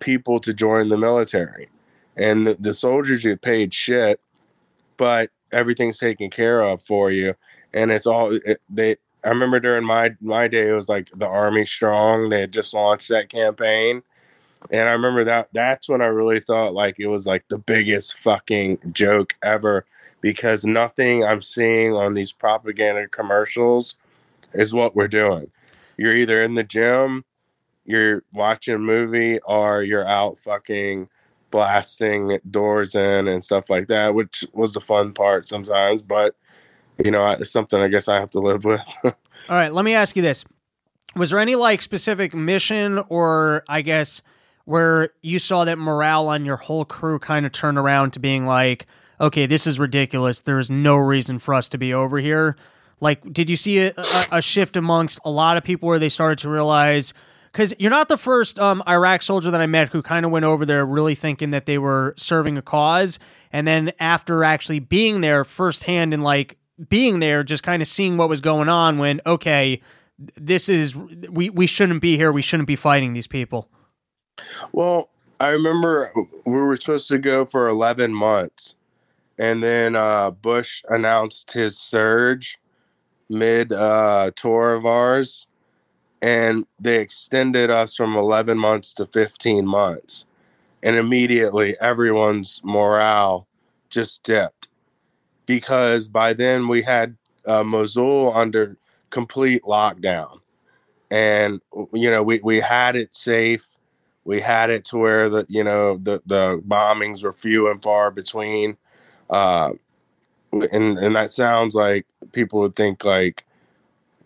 people to join the military and the, the soldiers get paid shit but everything's taken care of for you and it's all it, they i remember during my my day it was like the army strong they had just launched that campaign and i remember that that's when i really thought like it was like the biggest fucking joke ever because nothing i'm seeing on these propaganda commercials is what we're doing you're either in the gym you're watching a movie or you're out fucking blasting doors in and stuff like that, which was the fun part sometimes. But you know, it's something I guess I have to live with. All right, let me ask you this. Was there any like specific mission or I guess where you saw that morale on your whole crew kind of turn around to being like, okay, this is ridiculous. There's no reason for us to be over here. Like, did you see a, a, a shift amongst a lot of people where they started to realize, because you're not the first um, Iraq soldier that I met who kind of went over there really thinking that they were serving a cause, and then after actually being there firsthand and like being there, just kind of seeing what was going on, when okay, this is we we shouldn't be here, we shouldn't be fighting these people. Well, I remember we were supposed to go for 11 months, and then uh, Bush announced his surge mid uh, tour of ours, and they extended us from 11 months to 15 months. And immediately, everyone's morale just dipped because by then we had uh, Mosul under complete lockdown. And, you know, we, we had it safe we had it to where the you know the the bombings were few and far between uh and and that sounds like people would think like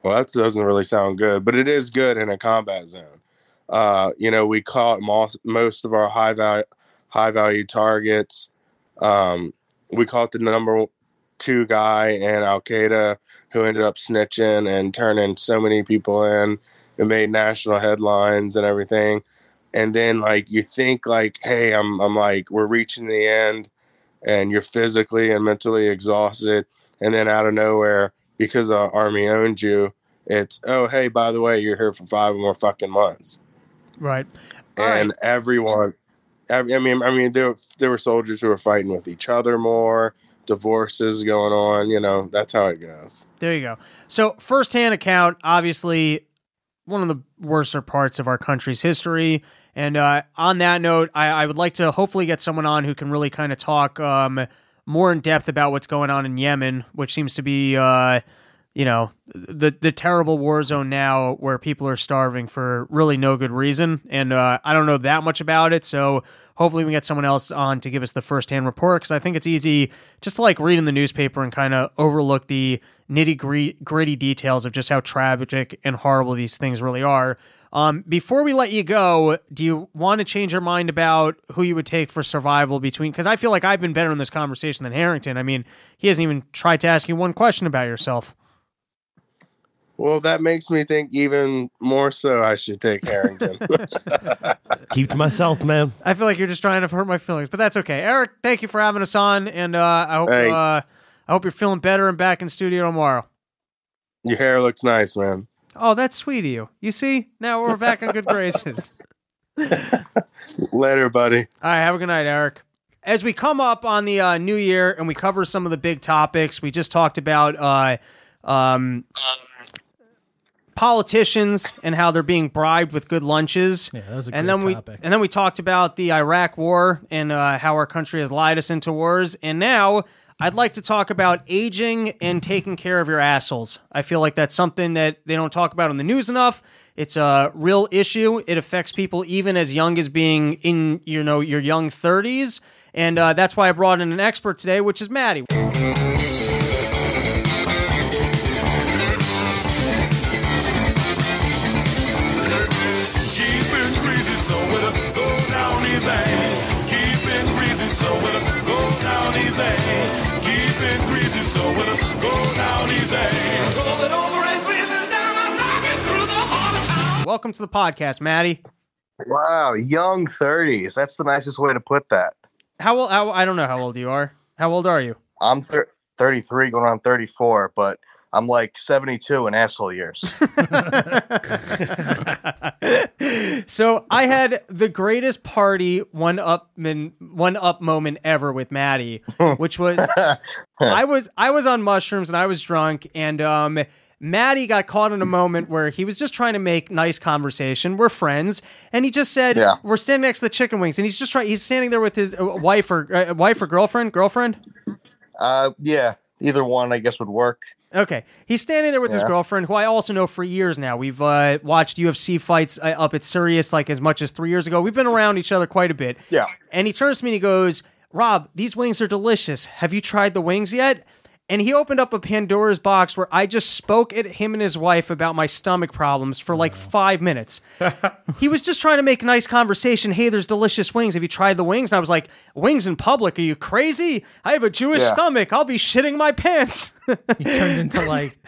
well that doesn't really sound good but it is good in a combat zone. Uh you know we caught most, most of our high value high value targets. Um we caught the number two guy in al qaeda who ended up snitching and turning so many people in. It made national headlines and everything and then like you think like hey i'm i'm like we're reaching the end and you're physically and mentally exhausted and then out of nowhere because the army owned you it's oh hey by the way you're here for five more fucking months Right. All right. and everyone I I mean I mean there there were soldiers who were fighting with each other more divorces going on you know that's how it goes There you go. So, firsthand account, obviously, one of the worser parts of our country's history. And uh, on that note, I, I would like to hopefully get someone on who can really kind of talk um, more in depth about what's going on in Yemen, which seems to be, uh, you know, the the terrible war zone now where people are starving for really no good reason. And uh, I don't know that much about it, so hopefully we get someone else on to give us the firsthand report because I think it's easy just to like read in the newspaper and kind of overlook the nitty gritty details of just how tragic and horrible these things really are. Um, before we let you go, do you want to change your mind about who you would take for survival between? Because I feel like I've been better in this conversation than Harrington. I mean, he hasn't even tried to ask you one question about yourself. well that makes me think even more so i should take harrington Keep to myself, man. I feel like you're just trying to hurt my feelings, but that's okay. Eric, thank you for having us on, and uh, I hope Hey. uh, I hope you're feeling better and back in studio tomorrow. your hair looks nice man Oh, that's sweet of you. You see, now we're back in good graces. later buddy All right, have a good night, Eric. As we come up on the uh, new year and we cover some of the big topics, we just talked about uh, um, politicians and how they're being bribed with good lunches. Yeah, that was a and great then we and then we talked about the Iraq War and uh, how our country has lied us into wars. And now I'd like to talk about aging and taking care of your assholes. I feel like that's something that they don't talk about in the news enough. It's a real issue. It affects people even as young as being in you know your young 30s. And uh, that's why I brought in an expert today, which is Maddie. Welcome to the podcast, Maddie. Wow, young 30s. That's the nicest way to put that. How old? How, I don't know how old you are. How old are you? I'm thir- 33 going on 34, but I'm like 72 in asshole years. so I had the greatest party one up min, one up moment ever with Maddie, which was I was I was on mushrooms and I was drunk and um Maddie got caught in a moment where he was just trying to make nice conversation. We're friends, and he just said, Yeah. "We're standing next to the chicken wings," and he's just trying. He's standing there with his uh, wife or uh, wife or girlfriend, girlfriend. uh, yeah, either one I guess would work. Okay, he's standing there with his girlfriend, who I also know for years now. We've uh, watched UFC fights uh, up at Sirius like as much as three years ago. We've been around each other quite a bit. Yeah. And he turns to me and he goes, "Rob, these wings are delicious. Have you tried the wings yet?" And he opened up a Pandora's box where I just spoke at him and his wife about my stomach problems for like five minutes. he was just trying to make nice conversation. Hey, there's delicious wings. Have you tried the wings? And I was like, wings in public? Are you crazy? I have a Jewish Yeah. stomach. I'll be shitting my pants. He turned into like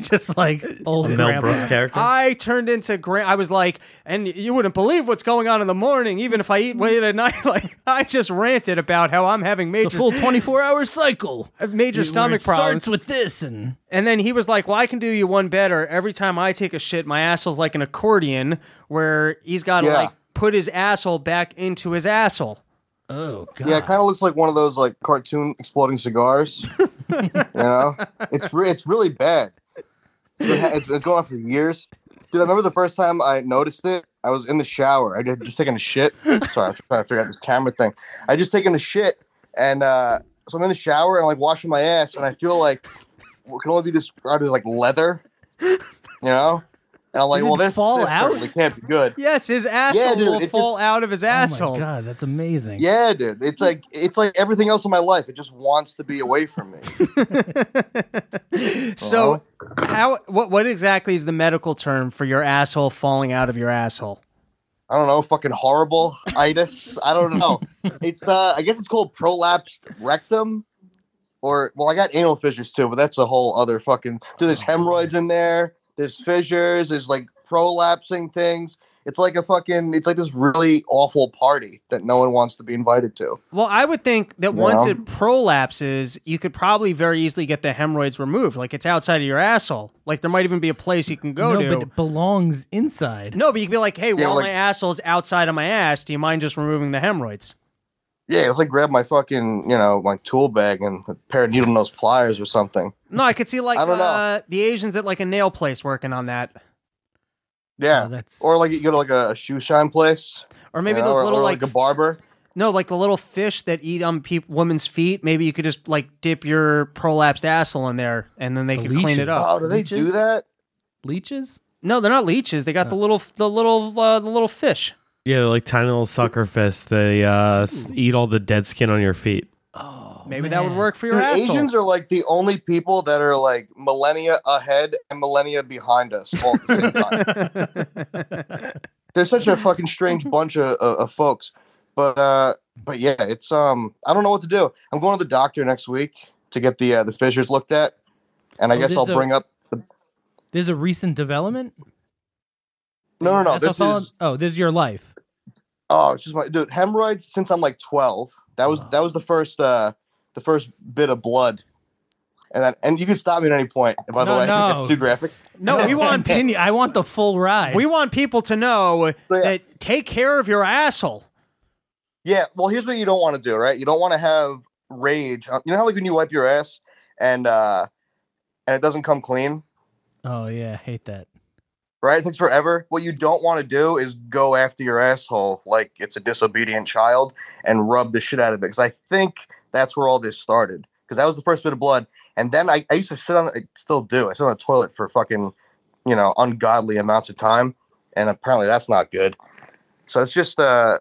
just like old Mel. Brooks character. I turned into gra- I was like, and you wouldn't believe what's going on in the morning, even if I eat late at night. Like I just ranted about how I'm having The major full 24 hour cycle. major Where stomach problems. starts with this and And then he was like, "Well, I can do you one better. Every time I take a shit, my asshole's like an accordion, where he's got to Yeah. like put his asshole back into his asshole." oh god. Yeah, it kind of looks like one of those like cartoon exploding cigars. you know, it's re- it's really bad. It's, been, it's been going on for years. Dude, I remember the first time I noticed it. I was in the shower. I had just taken a shit. Sorry, I'm trying to figure out this camera thing. I just taken a shit, and uh, so I'm in the shower and I'm like washing my ass, and I feel like what can only be described as like leather. You know, and I'm like, well, this, fall this out? certainly can't be good. Yes, his asshole dude, will it fall out of his oh asshole. Oh asshole. my god, that's amazing. Yeah, dude. It's like it's like everything else in my life. It just wants to be away from me. so, how what what exactly is the medical term for your asshole falling out of your asshole? I don't know, fucking horrible itis. I don't know. It's uh I guess it's called prolapsed rectum. Or well, I got anal fissures too, but that's a whole other fucking dude, there's hemorrhoids in there, there's fissures, there's like prolapsing things. It's like a fucking it's like this really awful party that no one wants to be invited to. Well, I would think that once Yeah. it prolapses, you could probably very easily get the hemorrhoids removed. Like it's outside of your asshole. Like there might even be a place you can go no, to. but it belongs inside. No, but you can be like, hey, while like- my asshole's outside of my ass, do you mind just removing the hemorrhoids? Yeah, it's like grab my fucking, you know, my tool bag and a pair of needle nose pliers or something. No, I could see like I don't know. uh, the Asians at like a nail place working on that. Yeah. Oh, that's Or like you go to like a, a shoe shine place. Or maybe you know, those or- little or like, a barber. no, like the little fish that eat on peop women's feet. Maybe you could just like dip your prolapsed asshole in there, and then they The could clean it up. Oh, do they do that? leeches. No, they're not leeches. They got the little the little uh, the little fish. Yeah, they're like tiny little sucker fists. They uh, eat all the dead skin on your feet. Maybe that would work for your Dude, asshole. Asians are like the only people that are like millennia ahead and millennia behind us all at the same time. They're such a fucking strange bunch of, of, of folks. But uh, but yeah, it's um, I don't know what to do. I'm going to the doctor next week to get the uh, the fissures looked at, and I Oh, guess I'll a- bring up. The, There's a recent development. no, no, no. This all- is oh, this is your life. oh, it's just my dude. Hemorrhoids since I'm like 12. That was that was the first uh the first bit of blood. And then, and you can stop me at any point. By the No, way, I think no. that's too graphic. no, we want Continue. I want the full ride. we want people to know Yeah. that take care of your asshole. Yeah, well, here's what you don't want to do, right? You don't want to have rage. Uh, You know how like when you wipe your ass and uh and it doesn't come clean, oh yeah, hate that. right? It takes forever. What you don't want to do is go after your asshole like it's a disobedient child and rub the shit out of it. Because I think that's where all this started. Because that was the first bit of blood, and then I, I used to sit on, I still do. I sit on the toilet for fucking, you know, ungodly amounts of time, and apparently that's not good. So it's just uh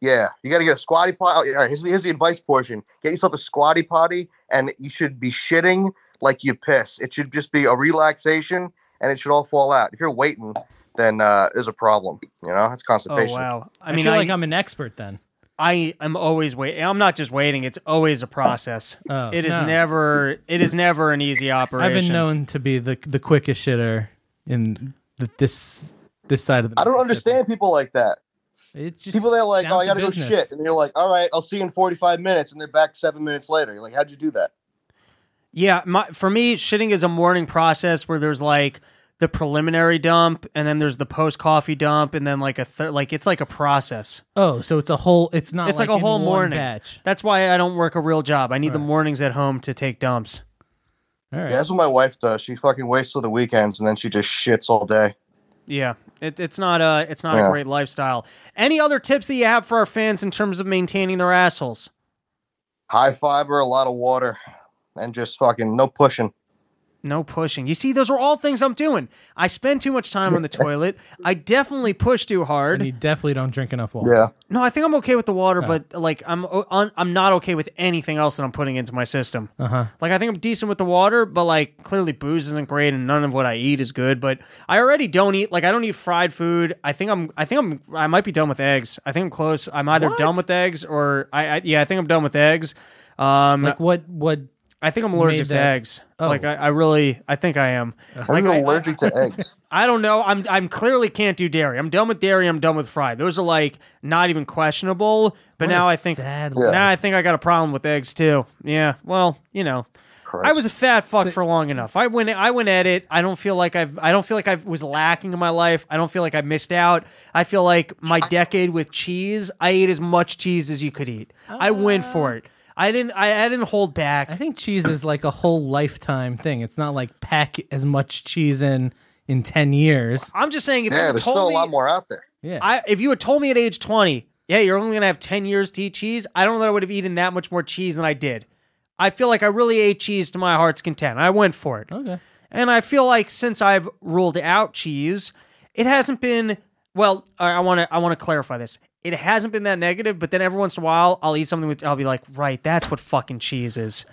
Yeah, you got to get a squatty potty. All right, here's, the- here's the advice portion. Get yourself a squatty potty, and you should be shitting like you piss. It should just be a relaxation, and it should all fall out. If you're waiting, then uh, there's a problem. You know, that's Oh constipation. wow! I I, mean, feel I, like I'm an expert then. I am always waiting. I'm not just waiting; it's always a process. Oh, it is no. never. It is never an easy operation. I've been known to be the the quickest shitter in the, this this side of the. I don't understand people like that. It's just People that are like, oh, I got to go shit, and you're like, all right, I'll see you in 45 minutes, and they're back seven minutes later. You're like, how'd you do that? Yeah, my, for me, shitting is a morning process where there's like the preliminary dump, and then there's the post coffee dump, and then like a third. Like it's like a process. Oh, so it's a whole. It's not. It's like, a in whole one morning. batch. That's why I don't work a real job. I need the Right. mornings at home to take dumps. All right. Yeah, that's what my wife does. She fucking waits till the weekends, and then she just shits all day. Yeah, it, it's not a it's not Yeah. a great lifestyle. Any other tips that you have for our fans in terms of maintaining their assholes? High fiber, a lot of water, and just fucking no pushing. No pushing. You see, those are all things I'm doing. I spend too much time on the toilet. I definitely push too hard. And hard. you definitely don't drink enough water. Yeah. No, I think I'm okay with the water, but like I'm un, I'm not okay with anything else that I'm putting into my system. Uh huh. Like I think I'm decent with the water, but like clearly booze isn't great, and none of what I eat is good. But I already don't eat like I don't eat fried food. I think I'm I think I'm I might be done with eggs. I think I'm close. I'm either done with eggs or I, I yeah I think I'm done with eggs. Um, Like what? What? I think I'm allergic to that- eggs. Oh. Like I, I really I think I am. Are Like you I- allergic to eggs? I don't know. I'm I'm clearly can't do dairy. I'm done with dairy. I'm done with fried. Those are like not even questionable. But what now a I think sad Yeah. now I think I got a problem with eggs too. Yeah. Well, you know, I was a fat fuck for long enough. I went I went at it. I don't feel like I've I don't feel like I was lacking in my life. I don't feel like I missed out. I feel like my decade with cheese, I ate as much cheese as you could eat. I went for it. I didn't I, I didn't hold back. I think cheese is like a whole lifetime thing. It's not like pack as much cheese in in ten years. I'm just saying if you Yeah, had there's told still a me, lot more out there. Yeah. I if you had told me at age 20, yeah, you're only going to have 10 years to eat cheese, I don't know that I would have eaten that much more cheese than I did. I feel like I really ate cheese to my heart's content. I went for it. okay. And I feel like since I've ruled out cheese, it hasn't been well, I want to I want to clarify this. It hasn't been that negative, but then every once in a while I'll eat something with I'll be like, "Right, that's what fucking cheese is."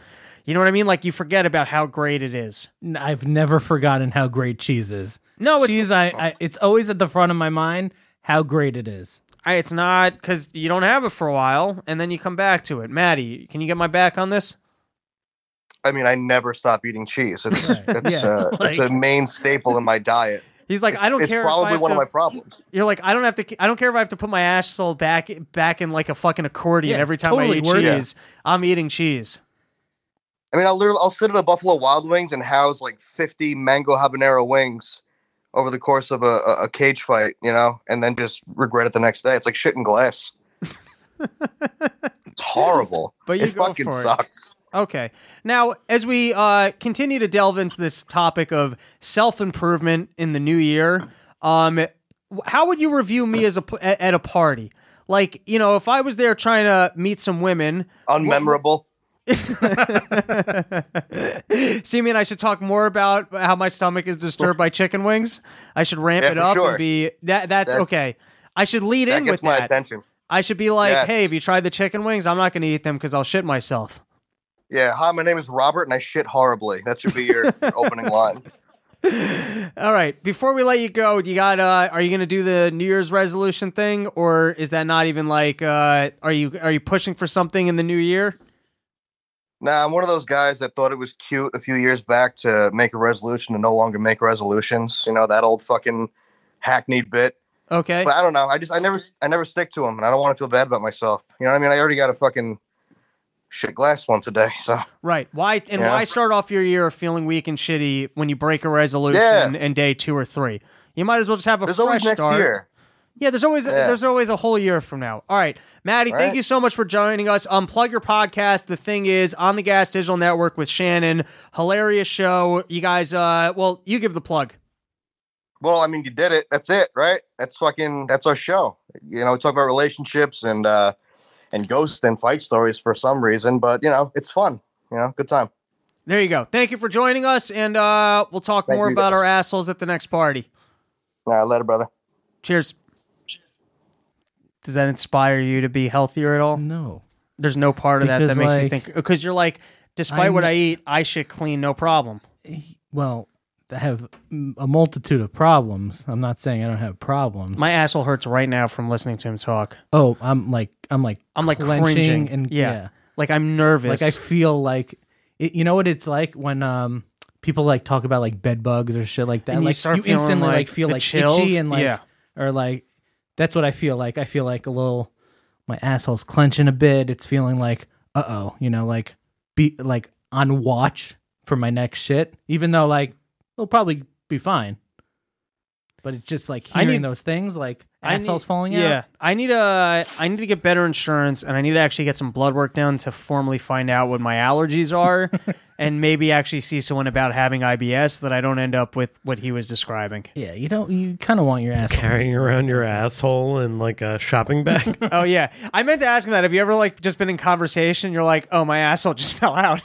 You know what I mean? Like you forget about how great it is. I've never forgotten how great cheese is. No, it's cheese. I, I it's always at the front of my mind how great it is. I, it's not because you don't have it for a while, and then you come back to it. Maddie, can you get my back on this? I mean, I never stop eating cheese. It's it's, Yeah, uh, it's a main staple in my diet. He's like, I don't it's care. if I probably have one to, of my problems. You're like, I don't have to. I don't care if I have to put my asshole back back in like a fucking accordion Yeah, every time I eat worth it. cheese. I'm eating cheese. I mean, I'll literally I'll sit at a Buffalo Wild Wings and house like 50 mango habanero wings over the course of a, a, a cage fight, you know, and then just regret it the next day. It's like shit in glass. it's horrible. But you it go fucking for it. Okay. Now, as we uh, continue to delve into this topic of self improvement in the new year, um, how would you review me as a p- at a party? Like, you know, if I was there trying to meet some women, Unmemorable. See, I mean, I should talk more about how my stomach is disturbed by chicken wings. I should ramp Yeah, it up sure. and be that. That's That- okay. I should lead that in gets with my that. attention. I should be like, Yes. "Hey, have you tried the chicken wings? I'm not going to eat them because I'll shit myself." Yeah. Hi, my name is Robert and I shit horribly. That should be your, your opening line. All right. Before we let you go, you got? Uh, are you going to do the New Year's resolution thing, or is that not even like? Uh, are you are you pushing for something in the new year? Nah, I'm one of those guys that thought it was cute a few years back to make a resolution to no longer make resolutions. You know, that old fucking hackneyed bit. Okay. But I don't know. I just I never I never stick to them, and I don't want to feel bad about myself. You know what I mean? I already got a fucking shit glass once a day. So Right. Why and Yeah. why start off your year feeling weak and shitty when you break a resolution Yeah. in day two or three? You might as well just have a there's fresh always next start. year. Yeah, there's always Yeah. there's always a whole year from now. All right, Maddie, All thank right. you so much for joining us. Unplug your podcast. The thing is on the Gas Digital Network with Shannon. Hilarious show. You guys, uh, well, you give the plug. Well, I mean, you did it. That's it, right? That's fucking. That's our show. You know, we talk about relationships and uh and ghost and fight stories for some reason, but you know, it's fun. You know, good time. There you go. Thank you for joining us, and uh, we'll talk Thank more about guys. our assholes at the next party. All right, later, brother. Cheers. Does that inspire you to be healthier at all? No. There's no part of that that Because, makes you think because you're like, despite I'm- what I eat, I should clean, no problem. Well, I have a multitude of problems. I'm not saying I don't have problems. My asshole hurts right now from listening to him talk. oh, I'm like I'm like I'm like clenching cringing. and yeah. yeah. like I'm nervous. like I feel like it, you know what it's like when um people like talk about like bed bugs or shit like that. And you like start you instantly like, like, feel like chills? itchy and like Yeah. or like that's what I feel like. I feel like a little my asshole's clenching a bit. It's feeling like uh oh, you know, like be like on watch for my next shit. Even though like it'll probably be fine. But it's just like I hearing need- those things like I assholes need- falling yeah, out. I need a I need to get better insurance, and I need to actually get some blood work done to formally find out what my allergies are, and maybe actually see someone about having IBS that I don't end up with what he was describing. Yeah, you don't you kind of want your asshole Carrying around your asshole in like a shopping bag. oh yeah, I meant to ask him that. Have you ever like just been in conversation? You're like, oh, my asshole just fell out.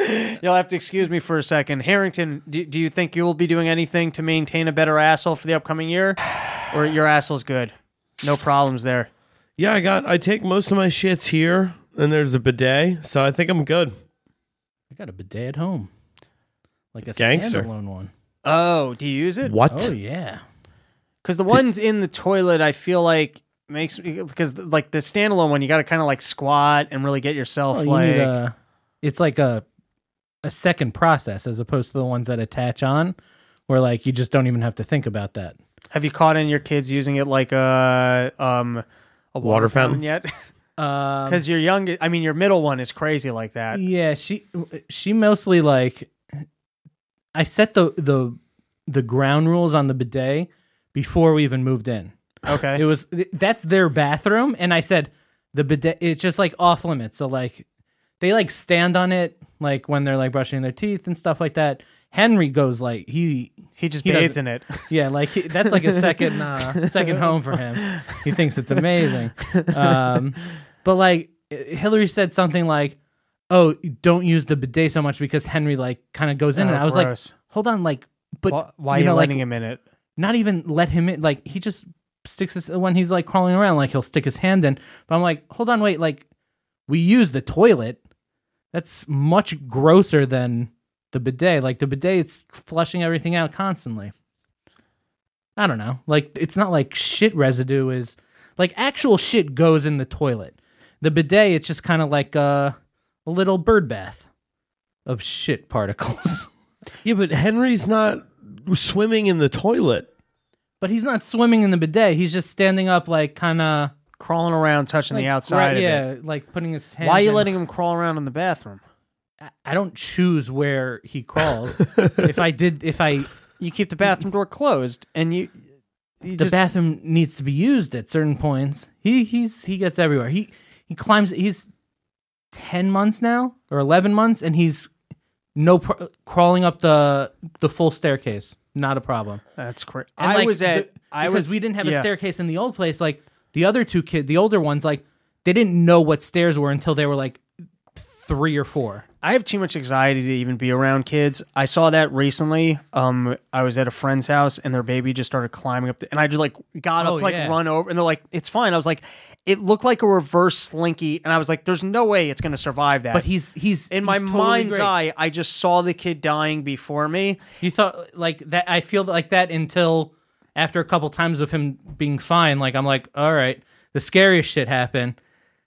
You'll have to excuse me for a second. Harrington, do, do you think you will be doing anything to maintain a better asshole for the upcoming year? Or your asshole's good? No problems there. Yeah, I got. I take most of my shits here, and there's a bidet, so I think I'm good. I got a bidet at home, like a Gangster. standalone one. Oh, do you use it? What? Oh yeah. Because the ones in the toilet, I feel like makes because like the standalone one, you got to kind of like squat and really get yourself Well, you like. need a, it's like a a second process as opposed to the ones that attach on, where like you just don't even have to think about that. have you caught in your kids using it like a um a water, Water fountain, fountain? yet? Um, Because your young, I mean, your middle one is crazy like that. yeah, she she mostly like I set the the the ground rules on the bidet before we even moved in. Okay. It was that's their bathroom, and I said the bidet. It's just like off limits. So like they like stand on it like when they're like brushing their teeth and stuff like that. Henry goes like he he just he bathes in it. yeah like he, that's like a second uh, second home for him. He thinks it's amazing. Um, but like Hillary said something like, "Oh, don't use the bidet so much because Henry like kind of goes in." Oh, and I was gross. like, "Hold on, like, but Why, why you are you know, letting like, him in it? not even let him in. Like he just sticks his when he's like crawling around, like he'll stick his hand in. But I'm like, hold on, wait, like we use the toilet. That's much grosser than the bidet. Like the bidet, it's flushing everything out constantly. I don't know. Like it's not like shit residue is like actual shit goes in the toilet. The bidet, it's just kind of like a, a little bird bath of shit particles. Yeah, but Henry's not swimming in the toilet. But he's not swimming in the bidet. He's just standing up, like kind of Crawling around, touching the outside of yeah, like putting his hands. Why are you in. letting him crawl around in the bathroom? I- I don't choose where he crawls. if I did, if I You keep the bathroom door closed, and you. you the just- bathroom needs to be used at certain points. He he's he gets everywhere. He he climbs. He's ten months now or eleven months, and he's no pro- crawling up the the full staircase. Not a problem. That's. And, I like, was at. the- I because was, we didn't have yeah. a staircase in the old place. Like the other two kids, the older ones, like they didn't know what stairs were until they were like three or four. I have too much anxiety to even be around kids. I saw that recently. Um, I was at a friend's house and their baby just started climbing up, the, and I just like got up Oh, to like yeah. run over, and they're like, "It's fine." I was like, "It looked like a reverse slinky," and I was like, "There's no way it's going to survive that." But he's he's in he's my totally mind's great. eye, I just saw the kid dying before me. You thought like that? I feel like that until after a couple times of him being fine. Like I'm like, all right, the scariest shit happened.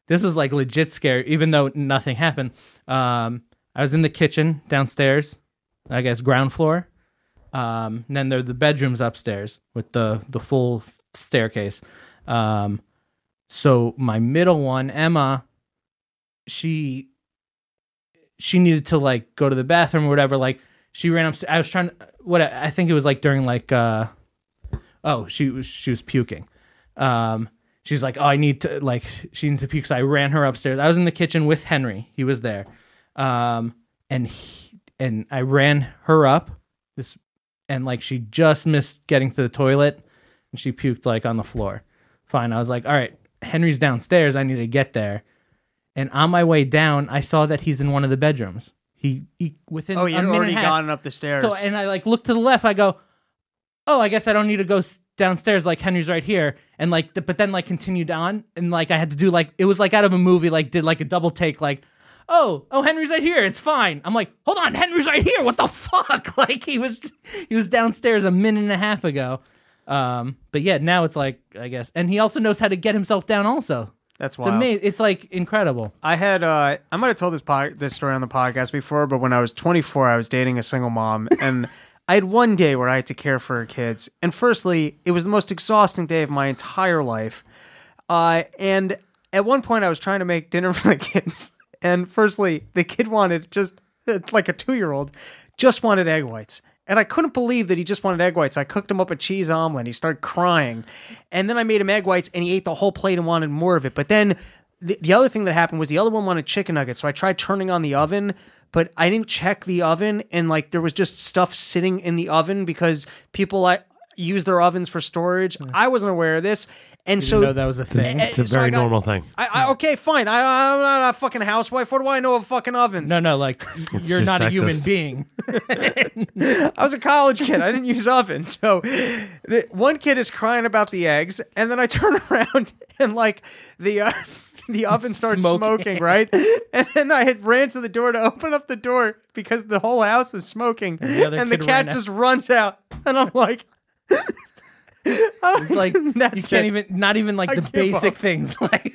This was like legit scary, even though nothing happened. Um, I was in the kitchen downstairs, I guess ground floor. Um, and then there are the bedrooms upstairs with the the full staircase. Um, so my middle one, Emma, she she needed to like go to the bathroom or whatever. Like she ran upstairs. I was trying to what I think it was like during like uh oh she was she was puking. Um, she's like oh I need to like she needs to puke. So I ran her upstairs. I was in the kitchen with Henry. He was there. Um, and he, and I ran her up. This and like she just missed getting to the toilet and she puked like on the floor. Fine. I was like, all right, Henry's downstairs. I need to get there. And on my way down, I saw that he's in one of the bedrooms. He, he within Oh, he you'd already and a half. gotten up the stairs. So and I like look to the left. I go, oh, I guess I don't need to go downstairs. Like Henry's right here, and like, th- but then like continued on, and like I had to do like it was like out of a movie. Like did like a double take. Like, oh, oh, Henry's right here. It's fine. I'm like, hold on, Henry's right here. What the fuck? Like he was he was downstairs a minute and a half ago. Um, but yeah, now it's like I guess, and he also knows how to get himself down. Also, That's it's wild. amazing. It's like incredible. I had uh I might have told this pod, this story on the podcast before, but when I was 24, I was dating a single mom and I had one day where I had to care for her kids. And firstly, it was the most exhausting day of my entire life. Uh and at one point I was trying to make dinner for the kids. And firstly, the kid wanted just like a 2-year-old just wanted egg whites. And I couldn't believe that he just wanted egg whites. I cooked him up a cheese omelet. He started crying. And then I made him egg whites and he ate the whole plate and wanted more of it. But then the, the other thing that happened was the other one wanted chicken nuggets. So I tried turning on the oven, but I didn't check the oven. And like there was just stuff sitting in the oven because people I, use their ovens for storage. I wasn't aware of this, and Didn't so know that was a thing. Eh, It's a so I very got- normal thing. I, I okay, fine. I, I'm not a fucking housewife. What do I know of fucking ovens? No, no, like y- you're just not a human being. I was a college kid. I didn't use ovens. So the, one kid is crying about the eggs, and then I turn around and like the uh, the oven starts Smoking. smoking, right? And then I had ran to the door to open up the door because the whole house is smoking, and the the, other kid cat ran out. just runs out, and I'm like. It's like you can't it. even, not even like I the basic up. things. Like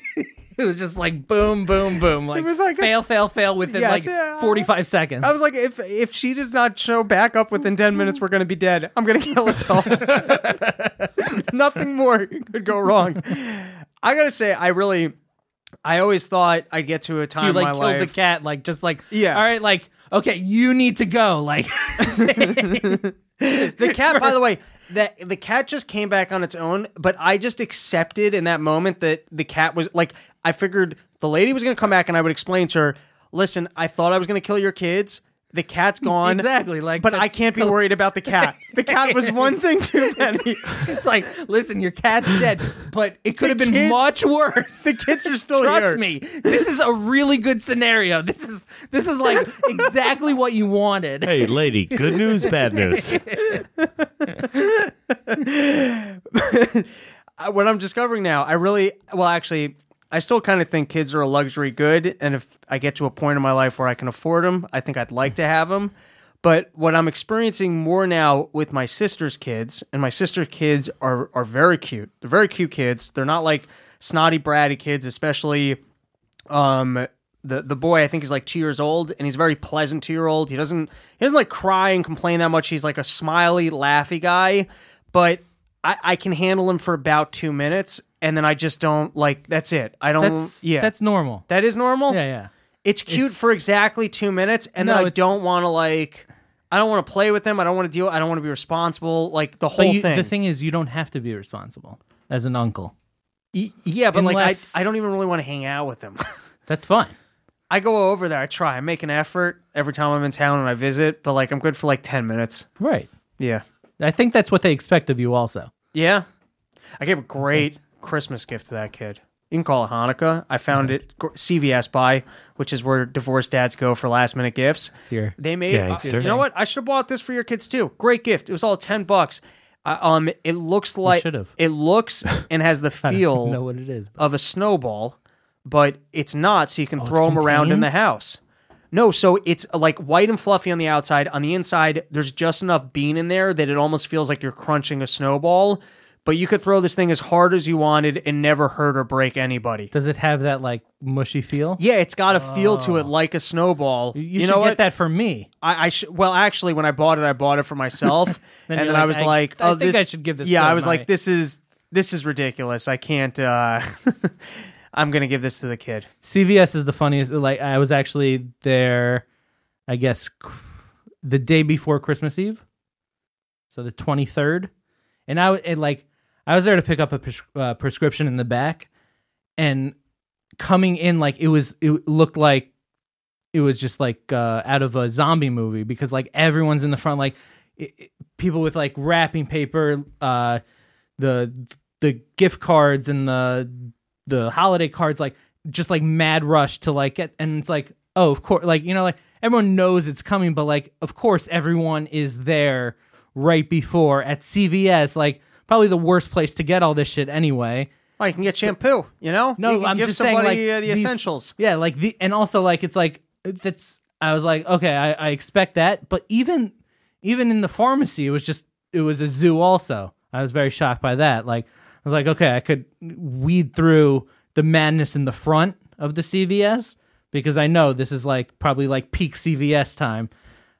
it was just like boom, boom, boom. Like, it was like a- fail, fail, fail within Yes, like yeah. 45 seconds. I was like, if if she does not show back up within ten minutes, we're gonna be dead. I'm gonna kill us all. Nothing more could go wrong. I gotta say, I really, I always thought I'd get to a time you in like my killed life. the cat, like just like Yeah. All right, like okay, you need to go. Like the cat, by the way, that the cat just came back on its own, but I just accepted in that moment that the cat was like I figured the lady was gonna come back and I would explain to her, listen, I thought I was gonna kill your kids. The cat's gone. Exactly, like, but I can't be worried about the cat. The cat was one thing too many. it's like, listen, your cat's dead, but it could have been kids- much worse. The kids are still Trust here. me, this is a really good scenario. This is this is like exactly what you wanted. Hey, lady, good news, bad news. Uh, what I'm discovering now, I really, well, actually, I still kind of think kids are a luxury good, and if I get to a point in my life where I can afford them, I think I'd like to have them. But what I'm experiencing more now with my sister's kids, and my sister's kids are are very cute. They're very cute kids. They're not like snotty bratty kids, especially um the the boy I think is like two years old and he's very pleasant two year old. He doesn't he doesn't like cry and complain that much. He's like a smiley, laughy guy, but I, I can handle him for about two minutes and then I just don't like that's it. I don't That's yeah. that's normal. that is normal. Yeah, yeah. It's cute It's- for exactly two minutes and No, then I it's- don't want to like I don't want to play with them. I don't want to deal. I don't want to be responsible. Like the whole But you, thing. the thing is, you don't have to be responsible as an uncle. Y- yeah, but Unless- like I, I don't even really want to hang out with them. That's fine. I go over there. I try. I make an effort every time I'm in town and I visit, but like I'm good for like ten minutes. Right. Yeah. I think that's what they expect of you, also. Yeah. I gave a great Christmas gift to that kid. You can call it Hanukkah. I found it CVS buy, which is where divorced dads go for last minute gifts. It's your They made. Gangster. you know what? I should have bought this for your kids too. Great gift. It was all ten bucks. Uh, um, it looks like should've. it looks and has the I don't feel know what it is. But of a snowball, but it's not. So you can Oh, it's throw them around in contained? the house. No, so it's uh, like white and fluffy on the outside. On the inside, there's just enough bean in there that it almost feels like you're crunching a snowball. But you could throw this thing as hard as you wanted and never hurt or break anybody. does it have that like mushy feel? Yeah, it's got a feel to it like a snowball. You, You, should know get what? that for me. I, I sh- well, actually, when I bought it, I bought it for myself, and then I was I- like, I "Oh, think this- I should give this Yeah, I was my- like, "This is this is ridiculous. I can't. uh I'm gonna give this to the kid." CVS is the funniest. Like I was actually there, I guess, the day before Christmas Eve, so the twenty third, and I and like I was there to pick up a pres- uh, prescription in the back, and coming in like it was it looked like it was just like uh, out of a zombie movie because like everyone's in the front like it, it- people with like wrapping paper uh the the gift cards and the the holiday cards like just like mad rush to like get and it's like oh of course like you know like everyone knows it's coming but like of course everyone is there right before at CVS like probably the worst place to get all this shit anyway Oh, you can get shampoo. You know, no, you can I'm give just saying like uh, the these- essentials. Yeah, like the and also like it's like that's I was like okay, I, I expect that, but even even in the pharmacy, it was just it was a zoo. Also, I was very shocked by that. Like I was like okay, I could weed through the madness in the front of the CVS because I know this is like probably like peak CVS time.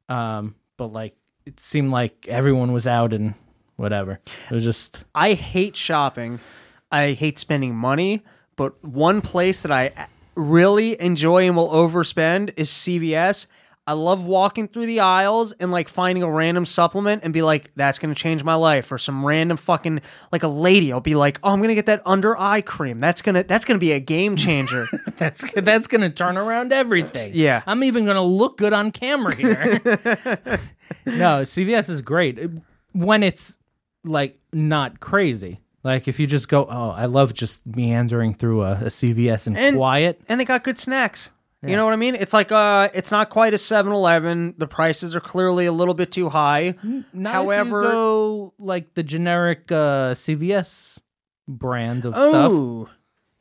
Um, but like it seemed like everyone was out and whatever. It was just I hate shopping. I hate spending money, but one place that I really enjoy and will overspend is CVS. I love walking through the aisles and like finding a random supplement and be like, that's gonna change my life. Or some random fucking like a lady, I'll be like, oh, I'm gonna get that under eye cream. That's gonna that's gonna be a game changer. That's that's gonna turn around everything. Yeah. I'm even gonna look good on camera here. no, CVS is great when it's like not crazy. Like if you just go, oh, I love just meandering through a, a CVS and, And- quiet. and they got good snacks. You know what I mean? It's like uh it's not quite a 7-Eleven. The prices are clearly a little bit too high. Not However- if you go like the generic uh, CVS brand of stuff. Oh,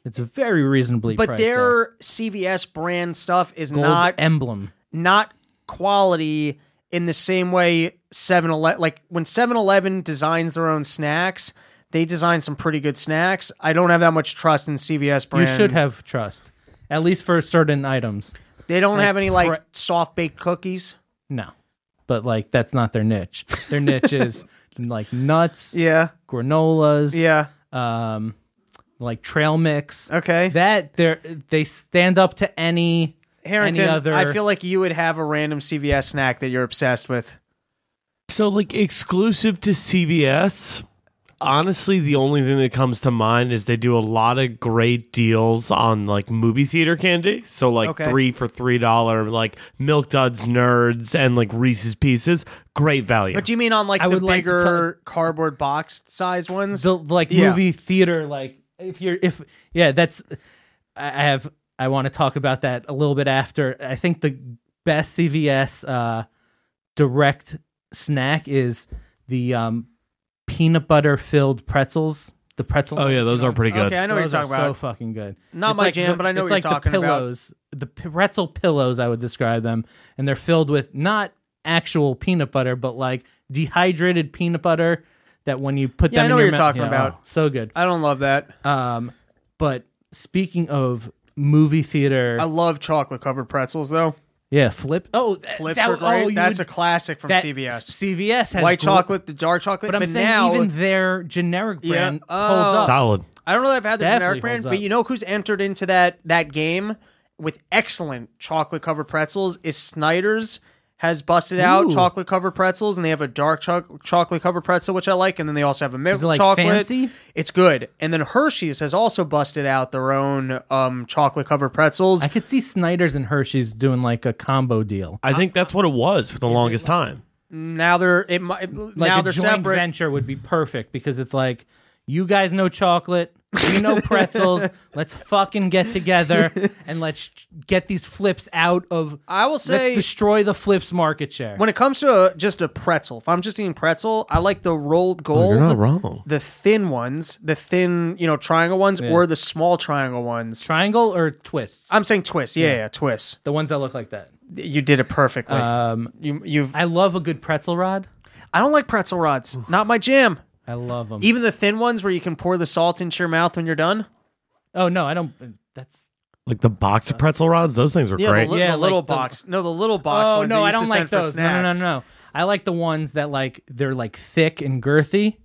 It's very reasonably but there. their CVS brand stuff is gold not emblem. not quality in the same way 7-Eleven like when 7-Eleven designs their own snacks, they design some pretty good snacks. I don't have that much trust in CVS brand. You should have trust, at least for certain items. They don't like have any like pre- soft baked cookies. No, but like that's not their niche. Their niche is like nuts, Yeah. granolas, Yeah. um, like trail mix. Okay. That they they stand up to any Harrington, any other. I feel like you would have a random CVS snack that you're obsessed with. So, like exclusive to CVS, honestly, the only thing that comes to mind is they do a lot of great deals on like movie theater candy. So, like Okay. three for three dollar, like Milk Duds, Nerds, and like Reese's Pieces. Great value. But do you mean on like I the would like to bigger cardboard box size ones? the like Yeah. movie theater like if you're if yeah that's i I have i want to talk about that a little bit after i think the best cvs uh direct snack is the um peanut butter filled pretzels the pretzel oh yeah, those are pretty good. okay, I know what you're Those are talking so fucking good. Not It's my like jam, the- but I know it's what like you're talking the about. pillows, The pretzel pillows, I would describe them, and they're filled with not actual peanut butter, but like dehydrated peanut butter. That when you put Yeah, I them know in what your you're mouth- talking yeah, about. oh, so good. I don't love that. Um, but speaking of movie theater, I love chocolate covered pretzels though. yeah, flip. Oh, th- Flips that, are great. Oh, you That's would- a classic from that- CVS. CVS has White gr- chocolate, the dark chocolate. but I'm saying now, even their generic Yeah. brand Oh. holds up. Solid. I don't know that I've had the Definitely generic brand, holds but up. you know who's entered into that that game with excellent chocolate covered pretzels is Snyder's has busted out Ooh. chocolate covered pretzels and they have a dark choc- chocolate covered pretzel which I like and then they also have a milk Is it like chocolate. fancy? It's good. And then Hershey's has also busted out their own um, chocolate covered pretzels. I could see Snyder's and Hershey's doing like a combo deal. I think that's what it was for the longest time. now they're it, might Like now a they're joint separate. venture would be perfect because it's like you guys know chocolate, we know pretzels. let's fucking get together and let's get these flips out of. I will say, Let's say destroy the flips market share. when it comes to a, just a pretzel, if I'm just eating pretzel, I like the Rold Gold. You're not wrong. the thin ones, the thin, you know, triangle ones, Yeah. or the small triangle ones. Triangle or twists? I'm saying twist. Yeah, yeah, twist. the ones that look like that. You did it perfectly. Um, you, you've. I love a good pretzel rod. I don't like pretzel rods. Not my jam. I love them. Even the thin ones where you can pour the salt into your mouth when you're done. oh no, I don't. That's Like the box of pretzel rods, those things were Yeah, great. the, li- Yeah, the like little the- box. No, the little box. oh ones no, I used to don't send like for those. No, no, no, snacks. no. I like the ones that like they're like thick and girthy.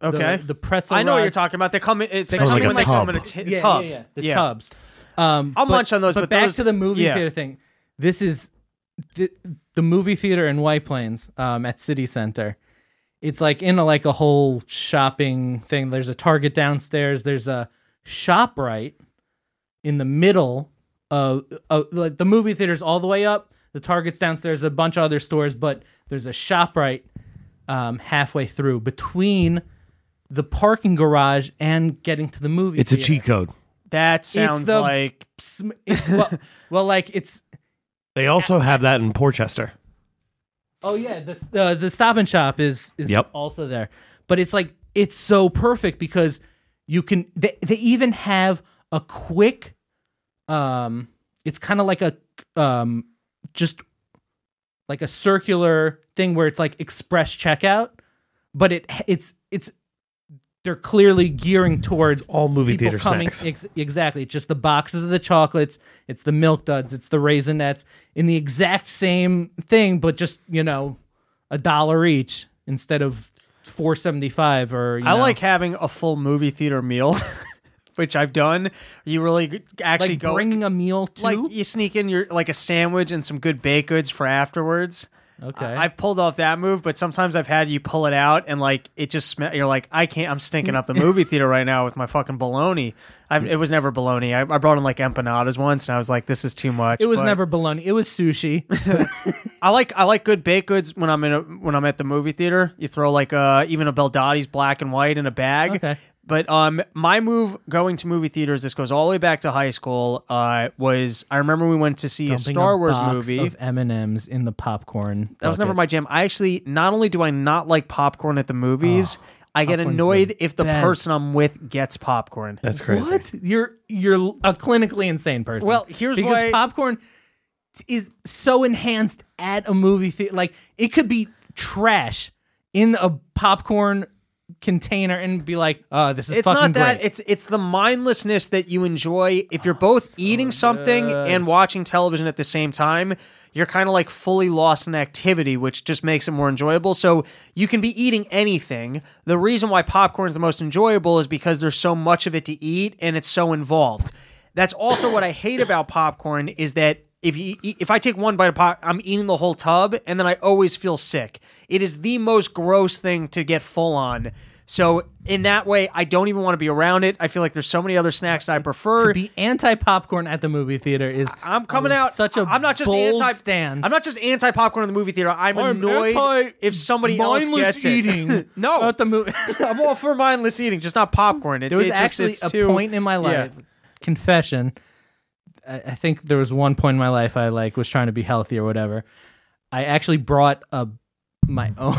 The- Okay. the, pretzel. I know what you're rods- talking about. They come in. It's They especially come when like they a come in a tub. yeah, tub. Yeah, yeah, the tubs. Um, I'll but- munch on those, but back those- to the movie yeah. theater thing. This is the, the movie theater in White Plains um, at City Center. It's like in a like a whole shopping thing. There's a Target downstairs. There's a shop Shoprite in the middle of, of like the movie theater's all the way up. The Target's downstairs. A bunch of other stores, but there's a Shoprite um, halfway through between the parking garage and getting to the movie. It's a cheat code. That sounds the- like it's, well, well, like it's They also have that in Portchester. Oh yeah, the uh, the Stop and Shop is is Yep. also there, but it's like it's so perfect because you can they they even have a quick, um, it's kind of like a um just like a circular thing where it's like express checkout, but it it's it's they're clearly gearing towards All movie people theater coming snacks. ex- exactly just the boxes of the chocolates it's the milk duds it's the raisinets in the exact same thing but just you know a dollar each instead of 475 or you I know, like having a full movie theater meal, which I've done. You really actually like go bringing a meal to like you sneak in your like a sandwich and some good baked goods for afterwards. Okay. I- I've pulled off that move, but sometimes I've had you pull it out and like it just sm- you're like I can't. I'm stinking up the movie theater right now with my fucking bologna. I, it was never bologna. I, I brought in like empanadas once, and I was like, this is too much. it was but never bologna. It was sushi. I like I like good baked goods when I'm in a, when I'm at the movie theater. You throw like uh even a Beldotti's black and white in a bag. Okay. But um, my move going to movie theaters, this goes all the way back to high school. Uh, was I remember we went to see a Dumping Star Wars box movie. of M and M's in the popcorn. That was never my jam. I actually not only do I not like popcorn at the movies, I get Oh, popcorn's annoyed the if the best. person I'm with gets popcorn. That's crazy. What? You're you're a clinically insane person. Well, here's because why- popcorn is so enhanced at a movie theater. Like it could be trash in a popcorn container and be like, "Oh, this is It's fucking not that. great." It's it's the mindlessness that you enjoy. If you're both oh, eating something and watching television at the same time, you're kind of like fully lost in activity, which just makes it more enjoyable. So you can be eating anything. The reason why popcorn is the most enjoyable is because there's so much of it to eat and it's so involved. That's also what I hate about popcorn is that if you eat, if I take one bite of pop, I'm eating the whole tub, and then I always feel sick. It is the most gross thing to get full on. So in that way, I don't even want to be around it. I feel like there's so many other snacks I prefer. to be anti popcorn at the movie theater is I'm coming out such a I'm not just bold anti stance. I'm not just anti popcorn in the movie theater. I'm, annoyed if somebody else gets it. eating no, at the movie. I'm all for mindless eating, just not popcorn. It, There was it just- actually it's a too- point in my Yeah. life. Confession. I, I think there was one point in my life I like was trying to be healthy or whatever. I actually brought a my own.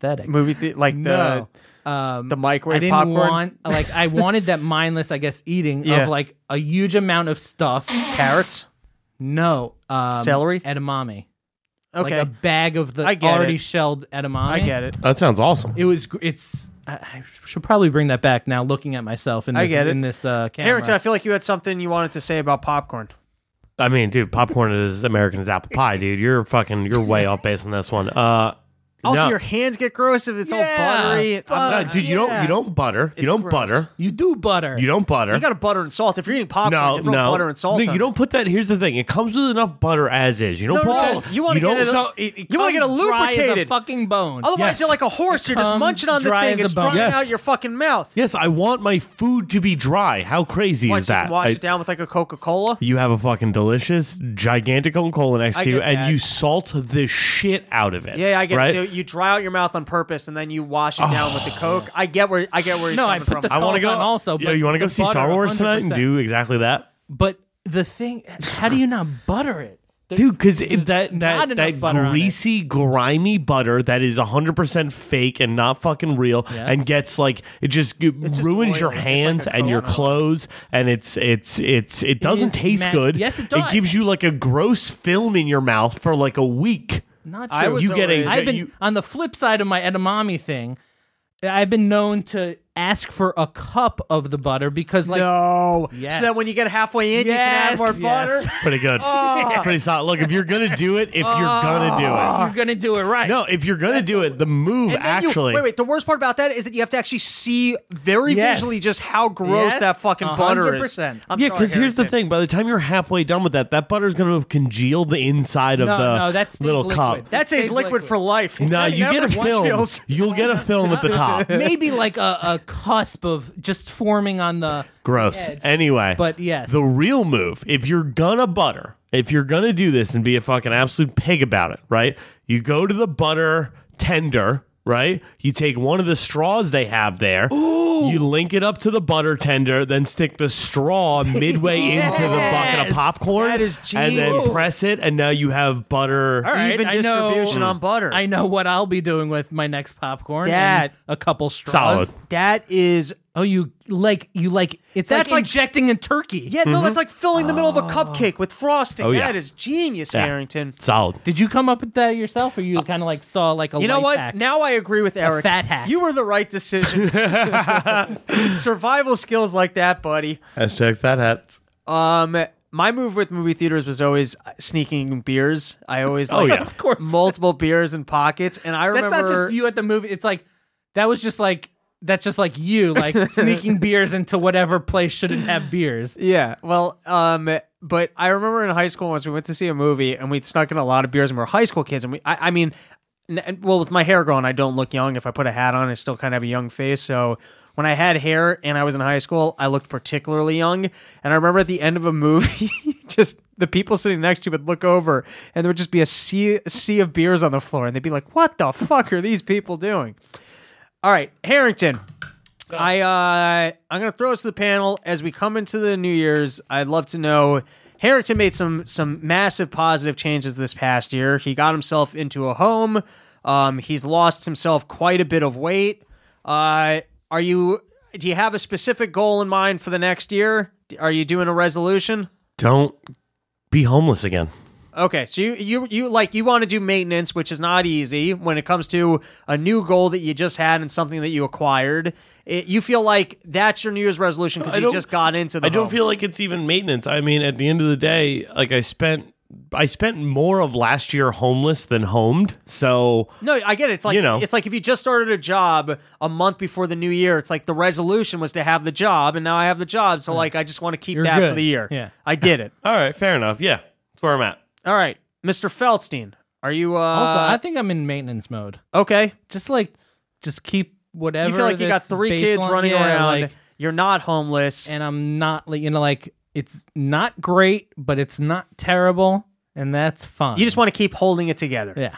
This is pathetic. movie the, like the No. Um, the microwave I didn't popcorn. want like I wanted that mindless, I guess, eating Yeah. of like a huge amount of stuff. carrots. No, um, Celery? edamame. Okay, like a bag of the I get already it. shelled edamame. I get it. That sounds awesome. It was. gr- It's. I, I should probably bring that back now. Looking at myself in this, I get it. in this uh, camera. Harrington, I feel like you had something you wanted to say about popcorn. I mean, dude, popcorn is American as apple pie, dude. You're fucking, you're way off base on this one. Uh, Also, no. your hands get gross if it's all buttery. I'm fuck. No, not- dude, you don't, yeah. you don't butter, you don't gross. butter, you do butter. you don't butter. You got to butter and salt. If you're eating popcorn, no, you throw no, butter and salt. No, on you it. don't put that. Here's the thing: it comes with enough butter as is. You don't No, put no, that. you wanna get it- So it, it You wanna get comes it dry as a lubricated. fucking bone. Otherwise, Yes. you're like a horse. You're just comes munching on the dry thing. as a It's bone. drying Yes. out your fucking mouth. Yes, I want my food to be dry. How crazy Once is you that? can wash I- it down with like a Coca Cola. You have a fucking delicious, gigantic Coca Cola next I to you, get and that. you salt the shit out of it. Yeah, I get right? it. So you dry out your mouth on purpose, and then you wash it down with the oh. Coke. I get where I get where he's No, I coming put from. the I want to salt go on also, Yeah, but you want to go the see butter, Star Wars tonight and 100%. do exactly that, But the thing, how do you not butter it? There's- dude? Because that not that enough that butter on it. greasy, grimy butter that is hundred percent fake and not fucking real, Yes. and gets like it just g- just ruins your oily. It's like hands a and your Coke. clothes, and it's it's it's it doesn't is taste ma- good. Yes, it does. It gives you like a gross film in your mouth for like a week. Not true. I was You get a- always- I've been you- on the flip side of my edamame thing. I've been known to ask for a cup of the butter because, like, no, Yes. so that when you get halfway in, you can add more yes. butter. Pretty good. Ah. Pretty solid. Look, if you're gonna do it, if you're gonna do it. Ah. you're gonna do it right. No, if you're gonna do it, the move And then you- actually. wait, wait. The worst part about that is that you have to actually see very Yes. visually just how gross Yes, that fucking butter is. I'm yeah, sorry, because here's the thing: by the time you're halfway done with that, that butter's gonna have congealed the inside of No, the no, that little liquid. cup. That stays Stays liquid, liquid. for life. No, That you get a film. You'll get a film at the top. maybe like a, a cusp of just forming on the Gross. edge. Anyway, But yes. the real move, if you're gonna butter, if you're gonna do this and be a fucking absolute pig about it, right? You go to the butter tender, right? You take one of the straws they have there. You link it up to the butter tender, then stick the straw midway into the bucket of popcorn. That is And then press it, and now you have butter. All right, Even I know- distribution on butter. I know what I'll be doing with my next popcorn. That- and a couple straws. Solid. That is Oh, you like you like it's That's like like- injecting a turkey. yeah. No, that's like filling the middle of a cupcake with frosting. Oh, yeah. That is genius, Yeah. Harrington. Solid. Did you come up with that yourself, or you kind of like saw like a You know life what? hack? Now I agree with Eric. fat hack. You were the right decision. Survival skills like that, buddy. Hashtag fat hats. Um, my move with movie theaters was always sneaking beers. I always Oh, like yeah. Of course. multiple beers in pockets, and I that's remember not just you at the movie. It's like that was just like that's just like you, like sneaking beers into whatever place shouldn't have beers. Yeah. Well, um, but I remember in high school once we went to see a movie and we snuck in a lot of beers and we are high school kids and we, I, I mean, n- well, with my hair growing, I don't look young. If I put a hat on, I still kind of have a young face. So when I had hair and I was in high school, I looked particularly young. And I remember at the end of a movie, just the people sitting next to you would look over and there would just be a sea, a sea of beers on the floor and they'd be like, "What the fuck are these people doing?" All right, Harrington. I uh I'm gonna throw us to the panel as we come into the New Year's. I'd love to know. Harrington made some some massive positive changes this past year. He got himself into a home. Um, he's lost himself quite a bit of weight. Uh, are you? Do you have a specific goal in mind for the next year? Are you doing a resolution? Don't be homeless again. Okay, so you you you like you want to do maintenance, which is not easy when it comes to a new goal that you just had and something that you acquired. It, you feel like that's your New Year's resolution because you just got into the. I don't feel like it's even maintenance. I mean, at the end of the day, like I spent I spent more of last year homeless than homed. So No, I get it. It's like You know. it's like if you just started a job a month before the new year, it's like the resolution was to have the job, and now I have the job, so mm. like I just want to keep You're that for the year. Yeah. I did it. all right, fair enough. Yeah, that's where I'm at. All right, Mr. Feldstein, are you? uh Also, I think I'm in maintenance mode. Okay, Just like, just keep whatever. you feel like you got this three kids baseline- running yeah, around. like, You're not homeless. and I'm not like you know like it's not great, but it's not terrible, and that's fine. you just want to keep holding it together. yeah,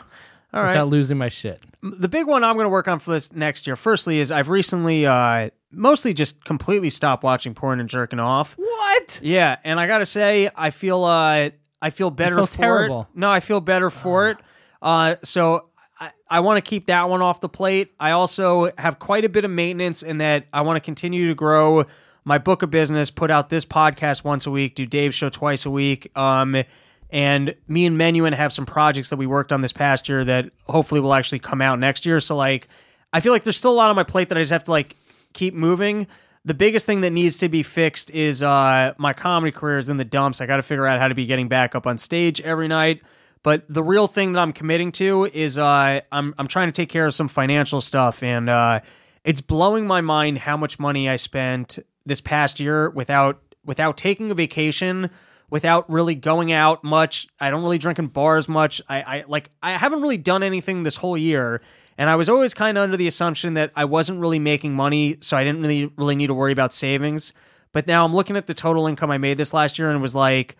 All right. without losing my shit. the big one I'm going to work on for this next year. Firstly, is I've recently uh, mostly just completely stopped watching porn and jerking off. What? Yeah, and I gotta say, I feel uh, I feel better feel for terrible. it. No, I feel better for it. Uh, so I, I want to keep that one off the plate. I also have quite a bit of maintenance in that I want to continue to grow my book of business, put out this podcast once a week, do Dave's show twice a week. Um, and me and Menuin have some projects that we worked on this past year that hopefully will actually come out next year. So like, I feel like there's still a lot on my plate that I just have to like keep moving. The biggest thing that needs to be fixed is uh, my comedy career is in the dumps. I got to figure out how to be getting back up on stage every night. But the real thing that I'm committing to is uh, I'm I'm trying to take care of some financial stuff, and uh, it's blowing my mind how much money I spent this past year without without taking a vacation, without really going out much. I don't really drink in bars much. I, I like I haven't really done anything this whole year. And I was always kind of under the assumption that I wasn't really making money, so I didn't really really need to worry about savings. But now I'm looking at the total income I made this last year and was like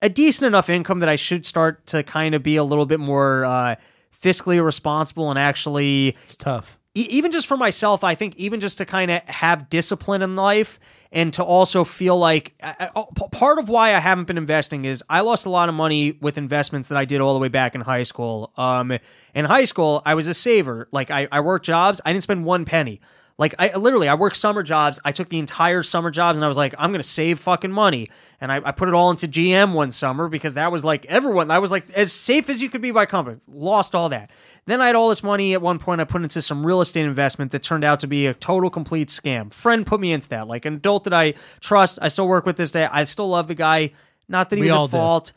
a decent enough income that I should start to kind of be a little bit more uh, fiscally responsible and actually It's tough. e- even just for myself, I think even just to kind of have discipline in life and to also feel like p- part of why I haven't been investing is I lost a lot of money with investments that I did all the way back in high school. Um, in high school, I was a saver. Like I, I worked jobs, I didn't spend one penny. Like I literally, I worked summer jobs. I took the entire summer jobs, and I was like, I'm gonna save fucking money. And I, I put it all into GM one summer because that was like everyone. I was like as safe as you could be by company. Lost all that. Then I had all this money at one point. I put into some real estate investment that turned out to be a total complete scam. Friend put me into that. Like an adult that I trust, I still work with this day. I still love the guy. Not that he We was all at do. fault.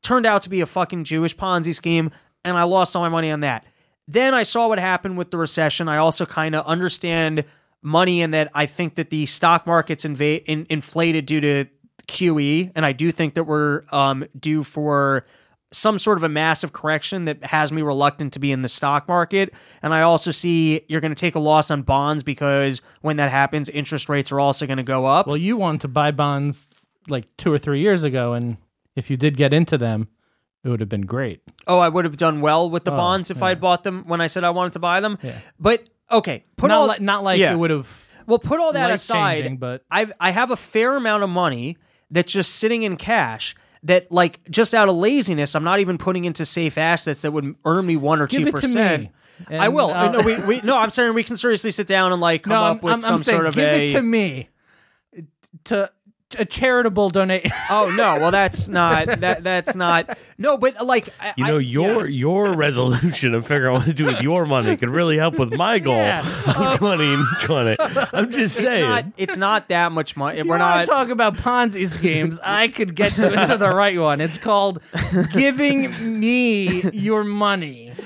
Turned out to be a fucking Jewish Ponzi scheme, and I lost all my money on that. Then I saw what happened with the recession. I also kind of understand money in that I think that the stock market's inva- in- inflated due to QE, and I do think that we're um, due for some sort of a massive correction that has me reluctant to be in the stock market. And I also see you're going to take a loss on bonds because when that happens, interest rates are also going to go up. Well, you wanted to buy bonds like two or three years ago, and if you did get into them, it would have been great. Oh, I would have done well with the Oh, bonds if I had bought them when I said I wanted to buy them. Yeah. But okay, put not all like not like yeah. it would have. Well, put all that aside, but- I've I have a fair amount of money that's just sitting in cash that like just out of laziness, I'm not even putting into safe assets that would earn me one or Give two it to percent. me, I will. I'll- no, we, we no, I'm saying we can seriously sit down and like come No, up I'm, with I'm, some I'm saying sort of give a it to me. To a charitable donation. Oh no, well that's not that that's not no, but like I- You know, I- your yeah. your resolution of figuring out what to do with your money could really help with my goal Yeah. of 2020. I'm just it's saying. not it's not that much money. If We're not to talk about Ponzi schemes. I could get to, into the right one. It's called giving me your money.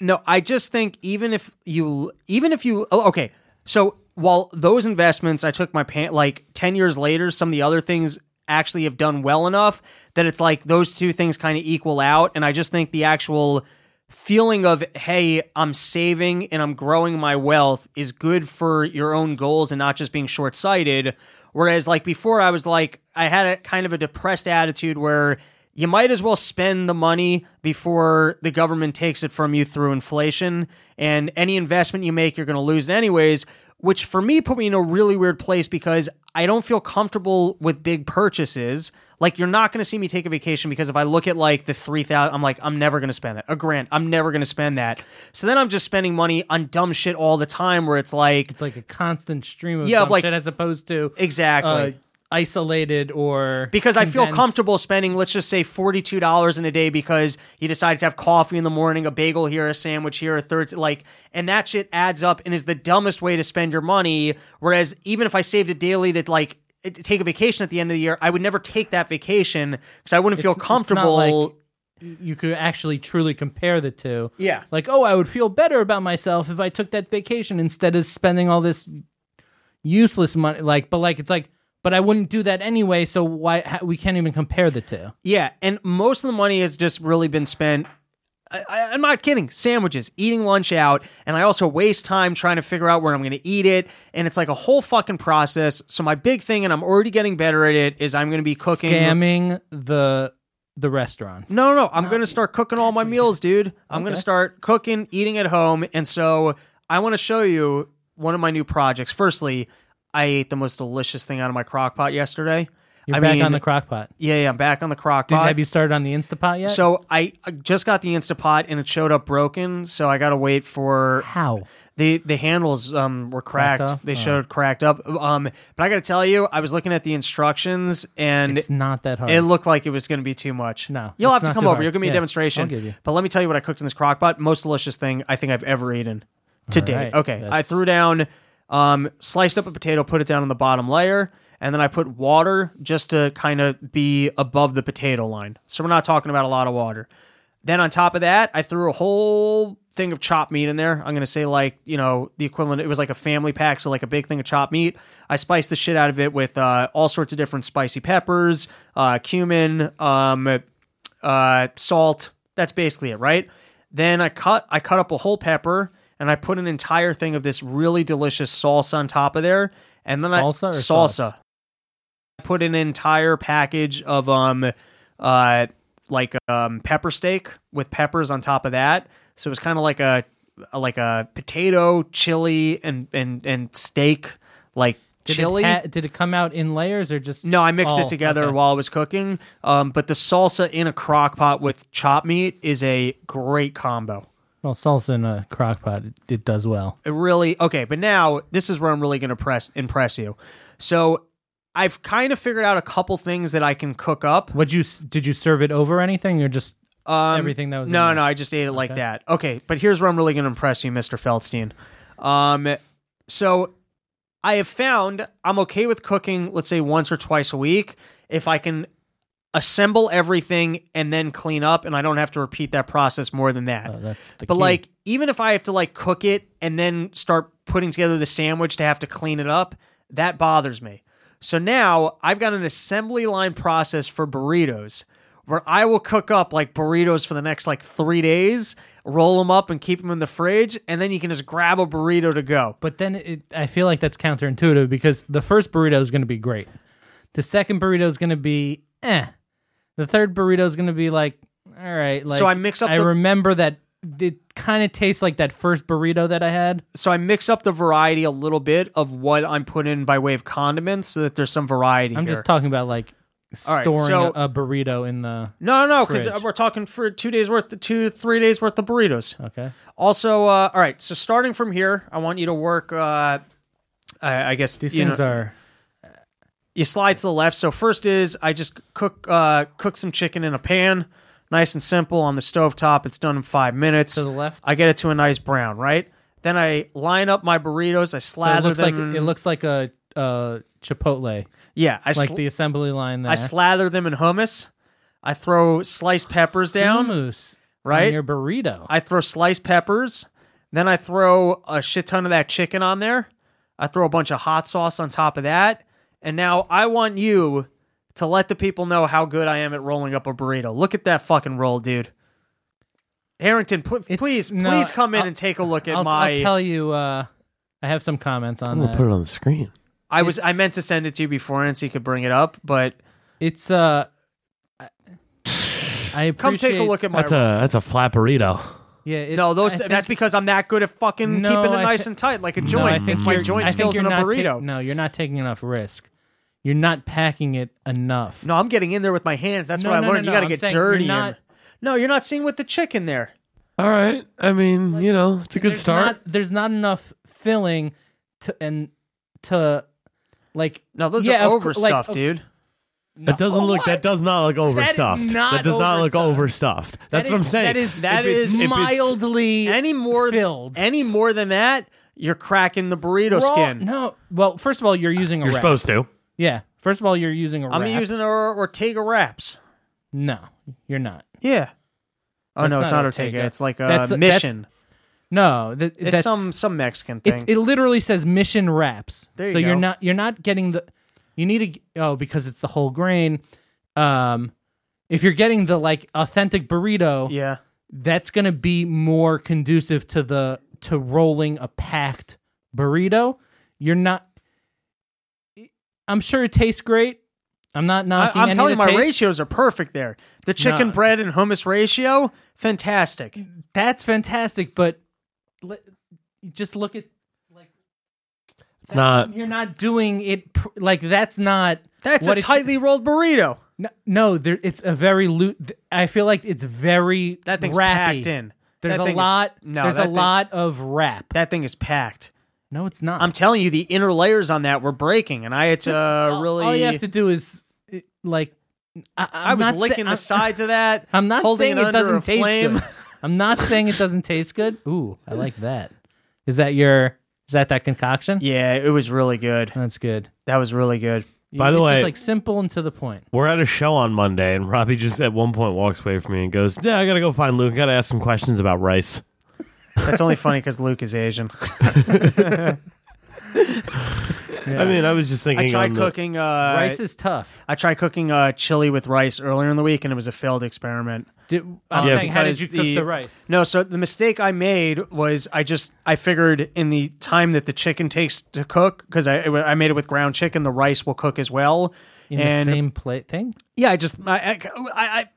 No, I just think even if you even if you oh, okay, so while those investments I took my pan like 10 years later some of the other things actually have done well enough that it's like those two things kind of equal out and I just think the actual feeling of hey, I'm saving and I'm growing my wealth is good for your own goals and not just being short-sighted whereas like before I was like I had a kind of a depressed attitude where you might as well spend the money before the government takes it from you through inflation. And any investment you make, you're going to lose anyways, which for me put me in a really weird place because I don't feel comfortable with big purchases. Like, you're not going to see me take a vacation because if I look at like the 3000 I'm like, I'm never going to spend that. A grant, I'm never going to spend that. So then I'm just spending money on dumb shit all the time where it's like, It's like a constant stream of Yeah, dumb like- shit as opposed to exactly. uh, isolated or because I feel comfortable spending, let's just say forty-two dollars in a day because you decided to have coffee in the morning, a bagel here, a sandwich here, a third, like, and that shit adds up and is the dumbest way to spend your money. Whereas even if I saved it daily to like take a vacation at the end of the year, I would never take that vacation because I wouldn't feel It's- not comfortable. like you could actually truly compare the two. Yeah. Like, oh, I would feel better about myself if I took that vacation instead of spending all this useless money. Like, but like, it's like, but I wouldn't do that anyway. So why ha- we can't even compare the two? Yeah, and most of the money has just really been spent. I, I, I'm not kidding. Sandwiches, eating lunch out, and I also waste time trying to figure out where I'm going to eat it, and it's like a whole fucking process. So my big thing, and I'm already getting better at it, is I'm going to be cooking. Scamming the the restaurants. No, no, no. I'm going to start cooking all my meals, dude. I'm going to start cooking, eating at home, and so I want to show you one of my new projects. Firstly, I ate the most delicious thing out of my crock pot yesterday. You're I back mean, on the crock pot. Yeah, yeah, I'm back on the crock Did, pot. have you started on the Instapot yet? So I just got the Instapot and it showed up broken, so I got to wait for how? the the handles um were cracked. Cracked? They Oh. showed cracked up. Um, but I got to tell you, I was looking at the instructions and It's not that hard. it looked like it was going to be too much. No, you'll it's have to not come too over. hard. You'll give me Yeah, a demonstration. I'll give you. But let me tell you what I cooked in this crock pot. Most delicious thing I think I've ever eaten to All date. right, Okay, I that's- threw down, um, sliced up a potato, put it down on the bottom layer, and then I put water just to kind of be above the potato line. So we're not talking about a lot of water. Then on top of that, I threw a whole thing of chopped meat in there. I'm gonna say like you know the equivalent. It was like a family pack, so like a big thing of chopped meat. I spiced the shit out of it with uh, all sorts of different spicy peppers, uh, cumin, um, uh, salt. That's basically it, right? Then I cut I cut up a whole pepper and I put an entire thing of this really delicious salsa on top of there. And then Salsa I or salsa. sauce? I put an entire package of um uh like um pepper steak with peppers on top of that. So it was kind of like a like a potato, chili, and and and steak like did chili. It ha- did it come out in layers or just? No, I mixed Oh, it together okay. while I was cooking. Um, but the salsa in a crock pot with chopped meat is a great combo. Well, salsa in a crock pot, it, it does well. It really okay. But now this is where I'm really going to press impress you. So I've kind of figured out a couple things that I can cook up. Would you did you serve it over anything or just Um, everything that was? no, no. I just ate it like that. Okay, but here's where I'm really going to impress you, Mr. Feldstein. Um, so I have found I'm okay with cooking, let's say once or twice a week, if I can assemble everything and then clean up, and I don't have to repeat that process more than that. Oh, but key. like, even if I have to like cook it and then start putting together the sandwich to have to clean it up, that bothers me. So now I've got an assembly line process for burritos where I will cook up like burritos for the next like three days, roll them up and keep them in the fridge, and then you can just grab a burrito to go. But then it, I feel like that's counterintuitive because the first burrito is going to be great. The second burrito is going to be eh. The third burrito is going to be like, all right. Like, So I mix up I the- remember that it kind of tastes like that first burrito that I had. So I mix up the variety a little bit of what I'm putting in by way of condiments so that there's some variety I'm here. just talking about like All right, storing so- a, a burrito in the. No, no, because Fridge. we're talking for two days worth, two three days worth of burritos. Okay. Also, uh, all right. So starting from here, I want you to work. Uh, I, I guess These you things know, are. You slide to the left. So first is I just cook uh, cook some chicken in a pan, nice and simple on the stove top. It's done in five minutes. To the left? I get it to a nice brown. Right. Then I line up my burritos. I So it slather looks them. in- it looks like a, a chipotle, yeah. I like sl- the assembly line there. I slather them in hummus. I throw sliced peppers down. Hummus. right? your burrito. I throw sliced peppers. Then I throw a shit ton of that chicken on there. I throw a bunch of hot sauce on top of that. And now I want you to let the people know how good I am at rolling up a burrito. Look at that fucking roll, dude. Harrington, pl- please, no, please come in I'll- and take a look at I'll, my. I'll tell you. Uh, I have some comments on I'm gonna that. put it on the screen. I was I meant to send it to you beforehand so you could bring it up, but It's uh, I- I come take a look at my. That's a that's a flat burrito. Yeah, it's, no, those. Think- that's because I'm that good at fucking No, keeping it I nice and tight, like a No, joint. I think it's my you're- joint I skills in a not ta- burrito. no, you're not taking enough risk. You're not packing it enough. No, I'm getting in there with my hands. That's No, what I no, learned. no, you got to no, I'm get saying you're dirty. not- no, you're not seeing with the chicken there. All right. I mean, you know, it's a good there's start. Not, there's not enough filling to and to like. No, those yeah, are of cour- like, overstuffed, of- dude. That doesn't look. That does not look overstuffed. not that does not look overstuffed. overstuffed. That's what I'm saying. That is That that is is- if it's- mildly Any more filled. any more than that, you're cracking the burrito Raw- skin. No, well, first of all, you're using a You're wrap. supposed to. Yeah, first of all, you're using a I'm wrap. using Or- Ortega wraps. No, you're not. Yeah. Oh That's no, it's not not Ortega. Ortega. It's like a That's- that's- mission. No, that, it's that's some some Mexican thing. It's, it literally says mission wraps. There you so you're go. not you're not getting the you need to g- oh because it's the whole grain. Um, if you're getting the like authentic burrito, yeah. that's gonna be more conducive to the to rolling a packed burrito. You're not. I'm sure it tastes great. I'm not I, knocking. I'm any telling of you, the my taste. ratios are perfect there. The chicken No. bread and hummus ratio, fantastic. That's fantastic, but le- just look at like It's not. you're not doing it pr- like that's not That's what a tightly rolled burrito. No, no there, it's a very loose. I feel like it's very That thing's wrappy. packed in. There's That a thing is- lot. no, there's a thing- lot of wrap. That thing is packed. No, it's not. I'm telling you, the inner layers on that were breaking, and I had to Just- uh, all- really. All you have to do is like. I, I I'm was not sa- licking the I'm- sides of that. I'm not saying it it, doesn't taste flame. good. I'm not saying it doesn't taste good. Ooh, I like that. Is that your? Is that that concoction? Yeah, it was really good. That's good. That was really good. By the way it's way- just like simple and to the point. We're at a show on Monday, and Robbie just at one point walks away from me and goes, "Yeah, I gotta go find Luke. I gotta ask some questions about rice." That's only funny because Luke is Asian. I mean, I was just thinking. I tried on the- cooking. Uh, Rice is tough. I tried cooking uh, chili with rice earlier in the week, and it was a failed experiment. Did, I'm Yeah, saying, how did because you cook the- the rice? No, so the mistake I made was I just I figured in the time that the chicken takes to cook because I I made it with ground chicken, the rice will cook as well. In and the same plate thing? yeah, I just I, I, I, I-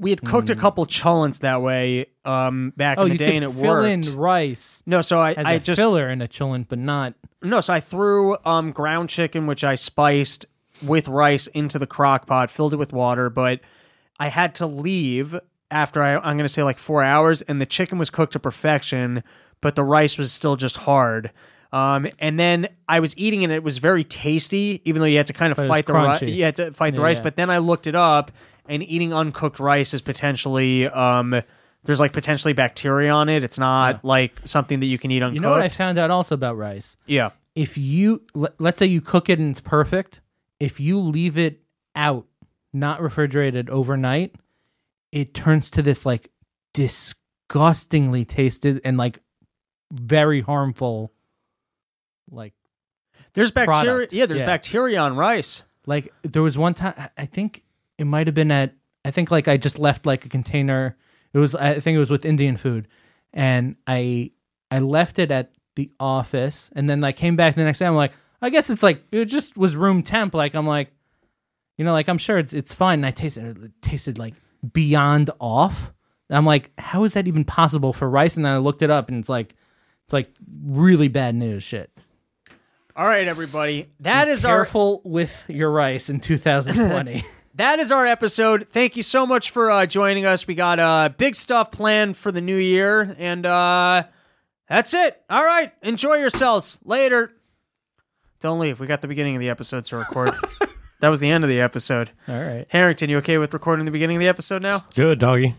we had cooked a couple cholents that way um back Oh, in the you day, could and it fill worked. in rice no, so I as I just filler in a chillin', but not. No, so I threw um, ground chicken, which I spiced with rice, into the crock pot, filled it with water, but I had to leave after I, I'm going to say like four hours, and the chicken was cooked to perfection, but the rice was still just hard. Um, and then I was eating it; it was very tasty, even though you had to kind of But it was fight the rice. crunchy. You had to fight the rice. yeah. But then I looked it up, and eating uncooked rice is potentially um, there's like potentially bacteria on it. It's not like something that you can eat uncooked. You know what I found out also about rice? yeah. If you let, let's say you cook it and it's perfect, if you leave it out, not refrigerated overnight, it turns to this like disgustingly tasted and like very harmful, like There's bacteria. product. Yeah, there's Yeah. bacteria on rice. Like there was one time I think it might have been at I think like I just left like a container. It was I think it was with Indian food, and I I left it at the office, and then I came back the next day. I'm like, I guess it's like it just was room temp. Like I'm like, you know, like I'm sure it's it's fine. And I tasted it, it tasted like beyond off. I'm like, how is that even possible for rice? And then I looked it up, and it's like it's like really bad news shit. All right, everybody. That is our Careful with your rice in 2020. that is our episode. Thank you so much for uh, joining us. We got uh, big stuff planned for the new year, and uh, that's it. All right, enjoy yourselves. Later. Don't leave. We got the beginning of the episode to record. that was the end of the episode. All right. Harrington, you okay with recording the beginning of the episode now? Good, it, doggy.